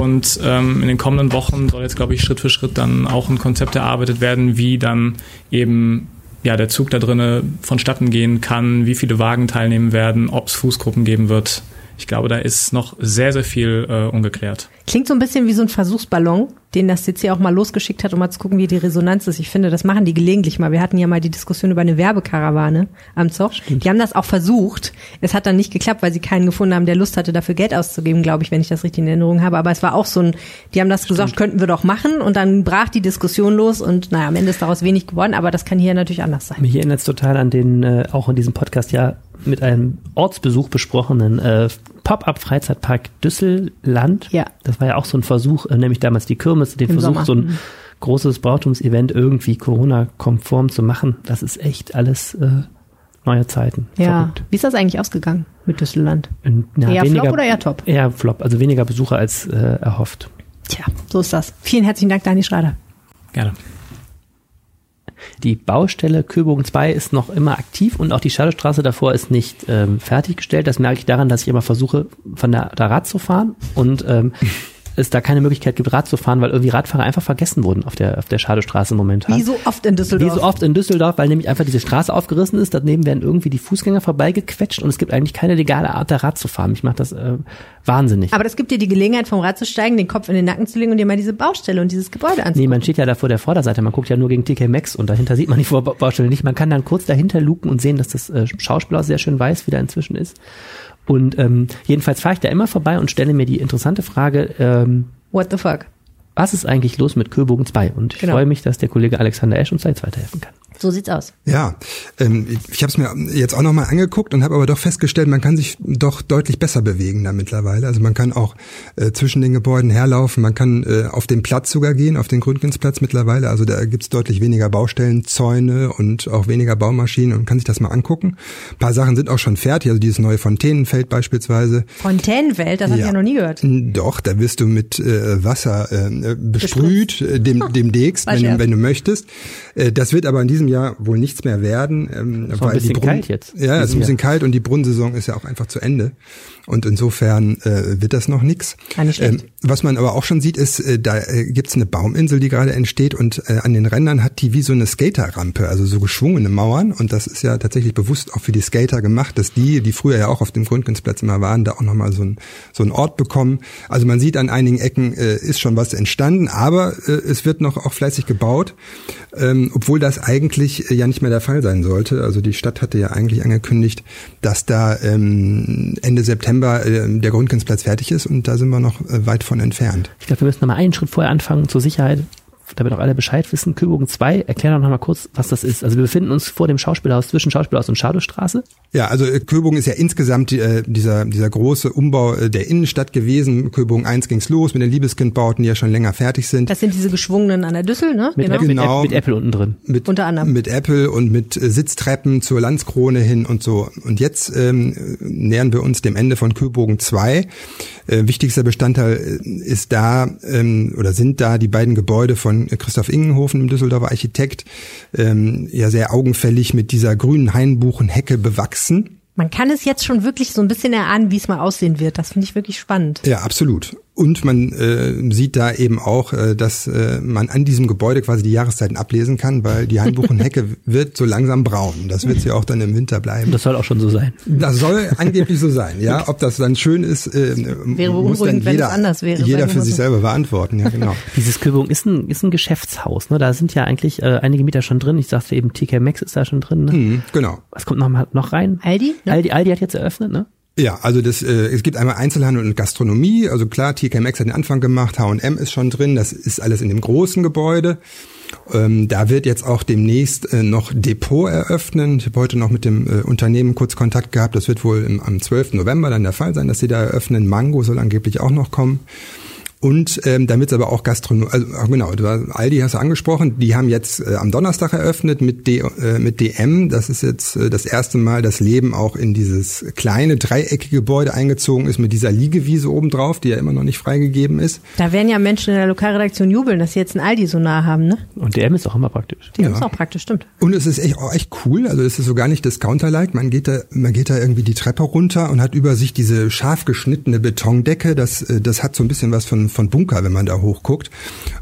Und ähm, in den kommenden Wochen soll jetzt, glaube ich, Schritt für Schritt dann auch ein Konzept erarbeitet werden, wie dann eben ja, der Zug da drinnen vonstatten gehen kann, wie viele Wagen teilnehmen werden, ob es Fußgruppen geben wird. Ich glaube, da ist noch sehr, sehr viel äh, ungeklärt. Klingt so ein bisschen wie so ein Versuchsballon, den das CC auch mal losgeschickt hat, um mal zu gucken, wie die Resonanz ist. Ich finde, das machen die gelegentlich mal. Wir hatten ja mal die Diskussion über eine Werbekarawane am Zoch. Die haben das auch versucht. Es hat dann nicht geklappt, weil sie keinen gefunden haben, der Lust hatte, dafür Geld auszugeben, glaube ich, wenn ich das richtig in Erinnerung habe. Aber es war auch so ein, die haben das Stimmt. gesagt, könnten wir doch machen. Und dann brach die Diskussion los und naja, am Ende ist daraus wenig geworden. Aber das kann hier natürlich anders sein. Mich erinnert es total an den, äh, auch in diesem Podcast ja mit einem Ortsbesuch besprochenen äh, Pop-up-Freizeitpark Düsselland. Ja. Das war ja auch so ein Versuch, äh, nämlich damals die Kirmes, den Im Versuch, Sommer. so ein mhm. großes Brautumsevent irgendwie Corona-konform zu machen. Das ist echt alles äh, neue Zeiten. Ja. Verrückt. Wie ist das eigentlich ausgegangen mit Düsselland? Ja, eher weniger, Flop oder eher Top? Eher Flop, also weniger Besucher als äh, erhofft. Tja, so ist das. Vielen herzlichen Dank, Dani Schrader. Gerne. Die Baustelle Köbogen 2 ist noch immer aktiv und auch die Schadowstraße davor ist nicht ähm, fertiggestellt. Das merke ich daran, dass ich immer versuche, von der, da Rad zu fahren und ähm, es da keine Möglichkeit gibt, Rad zu fahren, weil irgendwie Radfahrer einfach vergessen wurden auf der, auf der Schadestraße momentan. Wie so oft in Düsseldorf. Wie so oft in Düsseldorf, weil nämlich einfach diese Straße aufgerissen ist. Daneben werden irgendwie die Fußgänger vorbeigequetscht und es gibt eigentlich keine legale Art, da Rad zu fahren. Ich mache das äh, wahnsinnig. Aber das gibt dir die Gelegenheit, vom Rad zu steigen, den Kopf in den Nacken zu legen und dir mal diese Baustelle und dieses Gebäude anzusehen. Nee, man steht ja da vor der Vorderseite. Man guckt ja nur gegen TK Max und dahinter sieht man die Baustelle nicht. Man kann dann kurz dahinter luken und sehen, dass das äh, Schauspielhaus sehr schön weiß, wie da inzwischen ist. Und ähm, jedenfalls fahre ich da immer vorbei und stelle mir die interessante Frage, ähm, What the fuck? Was ist eigentlich los mit Kühlbogen 2? Und ich genau. freue mich, dass der Kollege Alexander Esch uns da jetzt weiterhelfen kann. So sieht's aus. Ja, ähm, ich habe es mir jetzt auch nochmal angeguckt und habe aber doch festgestellt, man kann sich doch deutlich besser bewegen da mittlerweile. Also man kann auch äh, zwischen den Gebäuden herlaufen, man kann äh, auf den Platz sogar gehen, auf den Gründgensplatz mittlerweile. Also da gibt's deutlich weniger Baustellen, Zäune und auch weniger Baumaschinen und kann sich das mal angucken. Ein paar Sachen sind auch schon fertig, also dieses neue Fontänenfeld beispielsweise. Fontänenfeld, das ja. habe ich ja noch nie gehört. Doch, da wirst du mit äh, Wasser äh, besprüht, äh, dem, demnächst, wenn, wenn du möchtest. Äh, das wird aber in diesem diesem Jahr wohl nichts mehr werden. Ähm, ist weil ein bisschen die kalt jetzt. Ja, es ist ein bisschen Jahr. kalt und die Brunnensaison ist ja auch einfach zu Ende. Und insofern äh, wird das noch nix. Ähm, was man aber auch schon sieht, ist, äh, da äh, gibt's eine Bauminsel, die gerade entsteht und äh, an den Rändern hat die wie so eine Skaterrampe, also so geschwungene Mauern. Und das ist ja tatsächlich bewusst auch für die Skater gemacht, dass die, die früher ja auch auf dem Grundkünstplatz immer waren, da auch nochmal so, ein, so einen Ort bekommen. Also man sieht an einigen Ecken äh, ist schon was entstanden, aber äh, es wird noch auch fleißig gebaut, ähm, obwohl das eigentlich äh, ja nicht mehr der Fall sein sollte. Also die Stadt hatte ja eigentlich angekündigt, dass da ähm, Ende September äh, der Grundkünstplatz fertig ist und da sind wir noch äh, weit von entfernt. Ich glaube, wir müssen noch mal einen Schritt vorher anfangen zur Sicherheit damit auch alle Bescheid wissen, Kühlbogen 2, erklär doch noch mal kurz, was das ist. Also wir befinden uns vor dem Schauspielhaus, zwischen Schauspielhaus und Schadowstraße. Ja, also äh, Köbogen ist ja insgesamt äh, dieser, dieser große Umbau äh, der Innenstadt gewesen. Köbogen 1 ging's los mit den Liebeskindbauten, die ja schon länger fertig sind. Das sind diese geschwungenen an der Düssel, ne? Mit, genau. Apple, genau. mit, Apple unten drin. Mit, Unter anderem. Mit Apple und mit äh, Sitztreppen zur Landskrone hin und so. Und jetzt ähm, nähern wir uns dem Ende von Köbogen 2. Äh, wichtigster Bestandteil äh, ist da ähm, oder sind da die beiden Gebäude von Christoph Ingenhofen, dem Düsseldorfer Architekt, ähm, ja sehr augenfällig mit dieser grünen Hainbuchenhecke bewachsen. Man kann es jetzt schon wirklich so ein bisschen erahnen, wie es mal aussehen wird. Das finde ich wirklich spannend. Ja, absolut. Und man äh, sieht da eben auch, äh, dass äh, man an diesem Gebäude quasi die Jahreszeiten ablesen kann, weil die Hainbuchenhecke [LAUGHS] wird so langsam braun. Das wird sie auch dann im Winter bleiben. Das soll auch schon so sein. Das soll angeblich so sein, ja. Ob das dann schön ist, äh, wäre muss dann jeder, wenn es anders wäre, jeder für sich selber beantworten. Ja, genau. [LAUGHS] Dieses Köbung ist ein, ist ein Geschäftshaus. Ne? Da sind ja eigentlich äh, einige Mieter schon drin. Ich sagte eben, TK Maxx ist da schon drin. Ne? Mhm, genau. Was kommt noch, mal, noch rein? Aldi? Ne? Aldi? Aldi hat jetzt eröffnet, ne? Ja, also das, äh, es gibt einmal Einzelhandel und Gastronomie. Also klar, TK Maxx hat den Anfang gemacht, H&M ist schon drin. Das ist alles in dem großen Gebäude. Ähm, da wird jetzt auch demnächst äh, noch Depot eröffnen. Ich habe heute noch mit dem äh, Unternehmen kurz Kontakt gehabt. Das wird wohl im, am 12. November dann der Fall sein, dass sie da eröffnen. Mango soll angeblich auch noch kommen. Und ähm, damit aber auch Gastronomie, also genau, Aldi hast du angesprochen, die haben jetzt äh, am Donnerstag eröffnet mit, D, äh, mit DM. Das ist jetzt äh, das erste Mal, dass Leben auch in dieses kleine dreieckige Gebäude eingezogen ist mit dieser Liegewiese obendrauf, die ja immer noch nicht freigegeben ist. Da werden ja Menschen in der Lokalredaktion jubeln, dass sie jetzt ein Aldi so nah haben, ne? Und DM ist auch immer praktisch. DM ja. ist auch praktisch, stimmt. Und es ist echt, auch echt cool, also es ist so gar nicht Discounter-like. Man geht da, man geht da irgendwie die Treppe runter und hat über sich diese scharf geschnittene Betondecke. Das, äh, das hat so ein bisschen was von von, von Bunker, wenn man da hochguckt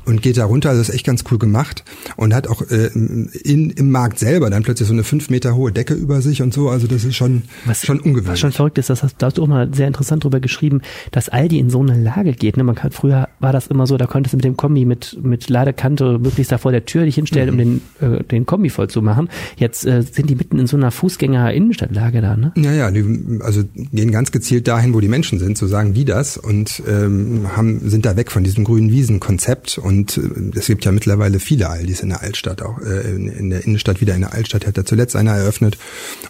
und geht da runter. Also das ist echt ganz cool gemacht und hat auch äh, in, im Markt selber dann plötzlich so eine fünf Meter hohe Decke über sich und so. Also das ist schon, was, schon ungewöhnlich. Was schon verrückt ist, das hast, da hast du auch mal sehr interessant drüber geschrieben, dass Aldi in so eine Lage geht. Ne? Man kann, früher war das immer so, da konntest du mit dem Kombi mit, mit Ladekante möglichst da vor der Tür dich hinstellen, mhm. um den, äh, den Kombi voll zu machen. Jetzt äh, sind die mitten in so einer Fußgänger-Innenstadtlage da, ne? Ja, ja, die, also gehen ganz gezielt dahin, wo die Menschen sind, so sagen die das und ähm, haben, sind da weg von diesem grünen Wiesen-Konzept und äh, es gibt ja mittlerweile viele Aldis in der Altstadt, auch äh, in, der Innenstadt wieder in der Altstadt hat er zuletzt einer eröffnet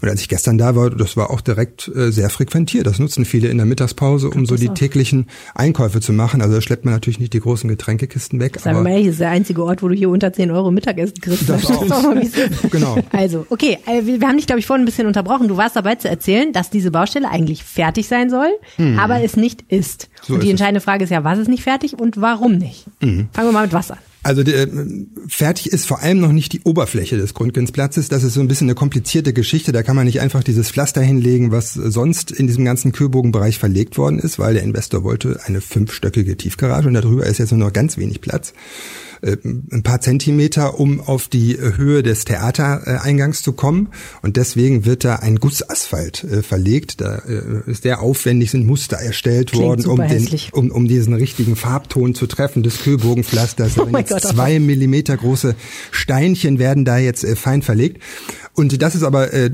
und als ich gestern da war, das war auch direkt äh, sehr frequentiert. Das nutzen viele in der Mittagspause, um so die täglichen Einkäufe zu machen. Also da schleppt man natürlich nicht die großen Getränkekisten weg. Sagen wir mal, hier ist der einzige Ort, wo du hier unter 10 Euro Mittagessen kriegst. Das, das auch. [LAUGHS] genau. Also, okay, wir haben dich, glaube ich, vorhin ein bisschen unterbrochen. Du warst dabei zu erzählen, dass diese Baustelle eigentlich fertig sein soll, mhm. aber es nicht ist. So und die entscheidende es. Frage ist ja, was ist nicht fertig und warum nicht? Mhm. Fangen wir mal mit was an. Also der, fertig ist vor allem noch nicht die Oberfläche des Grundgensplatzes. Das ist so ein bisschen eine komplizierte Geschichte. Da kann man nicht einfach dieses Pflaster hinlegen, was sonst in diesem ganzen Kühlbogenbereich verlegt worden ist, weil der Investor wollte eine fünfstöckige Tiefgarage und darüber ist jetzt nur noch ganz wenig Platz. Äh, ein paar Zentimeter, um auf die Höhe des Theatereingangs zu kommen. Und deswegen wird da ein Gussasphalt äh, verlegt. Da äh, ist sehr aufwendig, sind Muster erstellt Klingt worden, um, den, um, um diesen richtigen Farbton zu treffen des Kühlbogenpflasters. [LAUGHS] Oh Gott, zwei Millimeter große Steinchen werden da jetzt fein verlegt. Und das ist aber äh,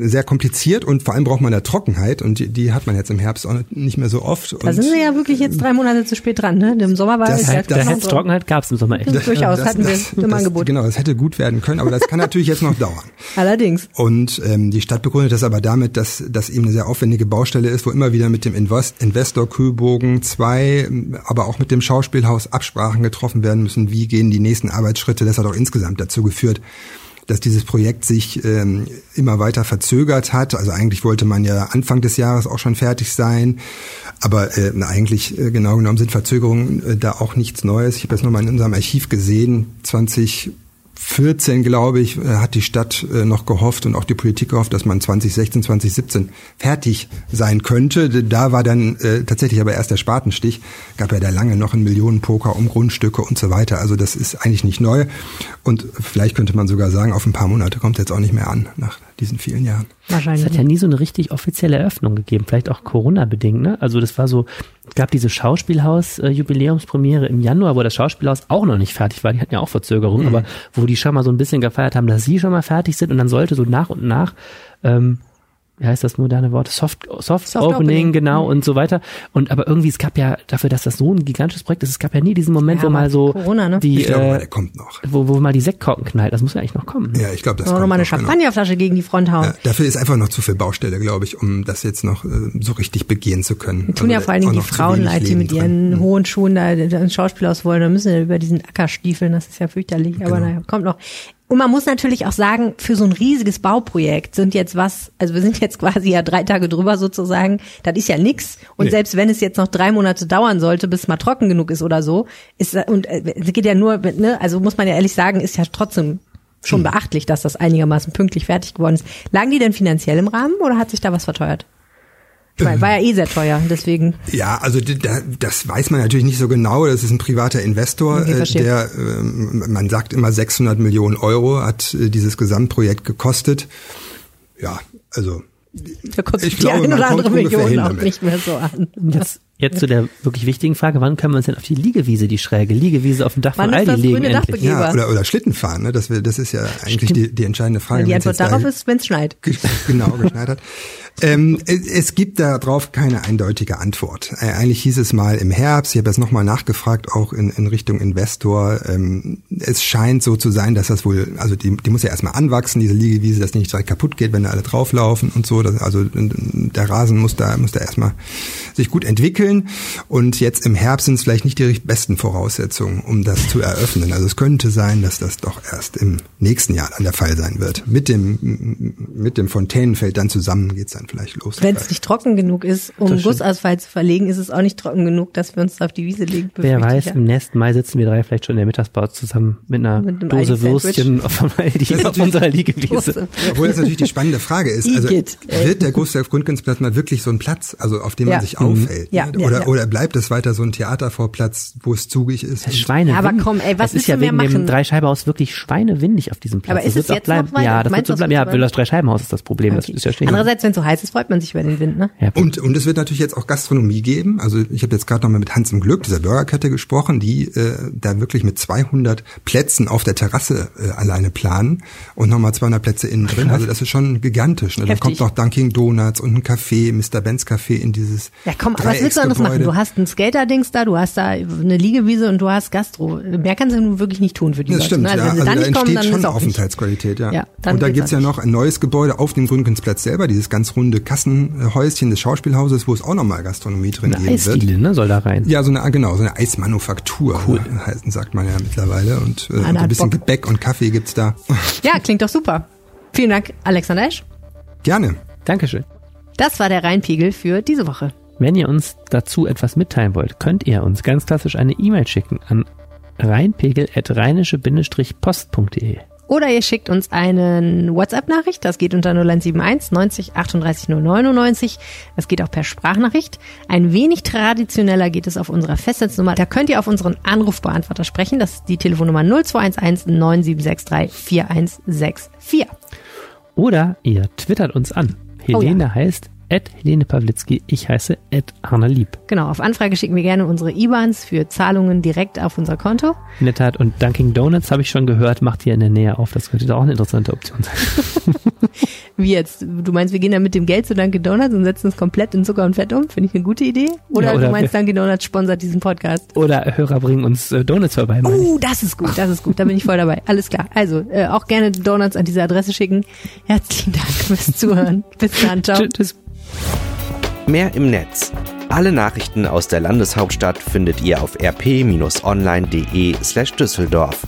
sehr kompliziert und vor allem braucht man da Trockenheit und die, die hat man jetzt im Herbst auch nicht mehr so oft. Da sind wir ja wirklich jetzt drei Monate zu spät dran. Ne? Im Sommer war das, es da hätte Trockenheit gab es im Sommer echt. Das, durchaus das, hatten wir das, im Angebot. Genau, das hätte gut werden können, aber das kann natürlich jetzt noch dauern. Allerdings. Und ähm, die Stadt begründet das aber damit, dass das eben eine sehr aufwendige Baustelle ist, wo immer wieder mit dem Invest Investor Kühlbogen 2, aber auch mit dem Schauspielhaus Absprachen getroffen werden müssen. Wie gehen die nächsten Arbeitsschritte? Das hat auch insgesamt dazu geführt, dass dieses Projekt sich ähm, immer weiter verzögert hat. Also eigentlich wollte man ja Anfang des Jahres auch schon fertig sein, aber äh, eigentlich äh, genau genommen sind Verzögerungen äh, da auch nichts Neues. Ich habe das nochmal in unserem Archiv gesehen. 20 14, glaube ich, äh, hat die Stadt äh, noch gehofft und auch die Politik gehofft, dass man 2016, 2017 fertig sein könnte. Da war dann äh, tatsächlich aber erst der Spatenstich. Gab ja da lange noch einen Millionenpoker um Grundstücke und so weiter. Also das ist eigentlich nicht neu. Und vielleicht könnte man sogar sagen, auf ein paar Monate kommt es jetzt auch nicht mehr an nach diesen vielen Jahren. Wahrscheinlich. Es hat ja nie so eine richtig offizielle Eröffnung gegeben, vielleicht auch Corona-bedingt. Ne? Also das war so, es gab diese Schauspielhaus-Jubiläumspremiere im Januar, wo das Schauspielhaus auch noch nicht fertig war. Die hatten ja auch Verzögerungen, mhm. aber wo die schon mal so ein bisschen gefeiert haben, dass sie schon mal fertig sind und dann sollte so nach und nach ähm, wie heißt das moderne Wort? Soft, Soft, Soft Opening, Opening, genau, mhm. und so weiter. Und aber irgendwie, es gab ja, dafür, dass das so ein gigantisches Projekt ist, es gab ja nie diesen Moment, ja, wo mal so Corona, ne? die, ich glaube, äh, der kommt noch. Wo, wo mal die Sektkorken knallt, das muss ja eigentlich noch kommen. Ja, ich glaube, das kommt noch mal eine genau. Champagnerflasche genau. gegen die Front hauen. Ja, dafür ist einfach noch zu viel Baustelle, glaube ich, um das jetzt noch äh, so richtig begehen zu können. Wir tun also, ja vor allen Dingen die Frauen leid, die mit ihren drin. hohen Schuhen da ins Schauspielhaus wollen, da müssen ja über diesen Acker stiefeln, das ist ja fürchterlich, aber genau. naja, kommt noch. Und man muss natürlich auch sagen, für so ein riesiges Bauprojekt sind jetzt was, also wir sind jetzt quasi ja drei Tage drüber sozusagen, das ist ja nix. Und nee. selbst wenn es jetzt noch drei Monate dauern sollte, bis es mal trocken genug ist oder so, ist und äh, es geht ja nur, ne, also muss man ja ehrlich sagen, ist ja trotzdem schon hm. beachtlich, dass das einigermaßen pünktlich fertig geworden ist. Lagen die denn finanziell im Rahmen oder hat sich da was verteuert? Ich meine, war ja eh sehr teuer, deswegen. Ja, also das weiß man natürlich nicht so genau. Das ist ein privater Investor, okay, äh, der, ähm, man sagt immer 600 Millionen Euro hat äh, dieses Gesamtprojekt gekostet. Ja, also da kommt ich die glaube, ein oder andere Million auch nicht mehr so an. Jetzt, jetzt zu der wirklich wichtigen Frage, wann können wir uns denn auf die Liegewiese, die schräge Liegewiese auf dem Dach wann von Aldi legen? Endlich? Ja, oder, oder Schlitten fahren, ne? das, das ist ja eigentlich die, die entscheidende Frage. Ja, die Antwort darauf ist, wenn es schneit. [LAUGHS] Genau, geschneit hat. Ähm, es gibt darauf keine eindeutige Antwort. Äh, eigentlich hieß es mal im Herbst, ich habe jetzt nochmal nachgefragt, auch in, in Richtung Investor. Ähm, es scheint so zu sein, dass das wohl, also die, die muss ja erstmal anwachsen, diese Liegewiese, dass die nicht direkt kaputt geht, wenn da alle drauflaufen und so. Das, also der Rasen muss da, muss da erstmal sich gut entwickeln. Und jetzt im Herbst sind es vielleicht nicht die besten Voraussetzungen, um das zu eröffnen. Also es könnte sein, dass das doch erst im nächsten Jahr dann der Fall sein wird. Mit dem, mit dem Fontänenfeld dann zusammen geht's dann dann vielleicht los. Wenn es nicht trocken genug ist, um Gussasphalt zu verlegen, ist es auch nicht trocken genug, dass wir uns auf die Wiese legen. Wer weiß, im nächsten Mai sitzen wir drei vielleicht schon in der Mittagspause zusammen mit einer mit Dose Würstchen [LAUGHS] Aldi auf unserer Liegewiese. Obwohl das natürlich die spannende Frage ist. Also wird der Gustav Grundkunstplatz mal wirklich so ein Platz, also auf dem ja. man sich mhm. aufhält? Ja, ne? oder, ja, oder bleibt es weiter so ein Theatervorplatz, wo es zugig ist? Das Schweine. Aber komm, ey, was ist ja wegen machen? dem Dreischeibenhaus wirklich schweinewindig auf diesem Platz. Aber ist das es jetzt bleiben. noch? Ja, das wird so bleiben. Ja, will das Dreischeibenhaus ist das Problem. Okay. Das ist ja stehen. Andererseits, wenn es so heiß ist, freut man sich über den Wind, ne? Ja, und, und es wird natürlich jetzt auch Gastronomie geben. Also ich habe jetzt gerade nochmal mit Hans im Glück, dieser Burgerkette, gesprochen, die äh, da wirklich mit 200 Plätzen auf der Terrasse äh, alleine planen und nochmal 200 Plätze innen drin. Also das ist schon gigantisch. Ne? Dann kommt noch Dunkin' Donuts und ein Café, Mr. Benz Café in dieses Ja komm, was willst du anderes machen? Du hast ein Skater-Dings da, du hast da eine Liegewiese und du hast Gastro. Mehr kannst du nun wirklich nicht tun für die das Leute. Stimmt, ne? also, ja. also da, kommen, schon Aufenthaltsqualität, ja. ja und da gibt's ja noch ein neues Gebäude auf dem Grünkünstplatz selber, dieses ganz runde Kassenhäuschen des Schauspielhauses, wo es auch nochmal Gastronomie drin eine geben Eisdiele, wird. ne, soll da rein. Ja, so eine, genau, so eine Eismanufaktur, cool. heißen, sagt man ja mittlerweile. Und, äh, und ein bisschen Bock. Gebäck und Kaffee gibt's da. [LAUGHS] Ja, klingt doch super. Vielen Dank, Alexander Esch. Gerne. Dankeschön. Das war der Rheinpegel für diese Woche. Wenn ihr uns dazu etwas mitteilen wollt, könnt ihr uns ganz klassisch eine E-Mail schicken an rheinpegel.rheinische-post.de. Oder ihr schickt uns eine WhatsApp-Nachricht, das geht unter 0171 90 38 099. Das geht auch per Sprachnachricht. Ein wenig traditioneller geht es auf unserer Festnetznummer. Da könnt ihr auf unseren Anrufbeantworter sprechen. Das ist die Telefonnummer 0211 9763 4164. Oder ihr twittert uns an. Helene oh ja. heißt at Helene Pawlitzki. Ich heiße at Arna Lieb. Genau, auf Anfrage schicken wir gerne unsere IBANs für Zahlungen direkt auf unser Konto. In der Tat, und Dunkin' Donuts habe ich schon gehört, macht hier in der Nähe auf. Das könnte auch eine interessante Option sein. [LAUGHS] Wie jetzt? Du meinst, wir gehen dann mit dem Geld zu Dunkin' Donuts und setzen es komplett in Zucker und Fett um? Finde ich eine gute Idee. Oder, ja, oder du meinst, Dunkin' Donuts sponsert diesen Podcast? Oder Hörer bringen uns äh, Donuts vorbei. Oh, das ist gut, das ist gut. Da bin ich voll dabei. Alles klar. Also, äh, auch gerne Donuts an diese Adresse schicken. Herzlichen Dank fürs Zuhören. Bis dann. Ciao. Tschüss. Mehr im Netz. Alle Nachrichten aus der Landeshauptstadt findet ihr auf rp-online.de/düsseldorf.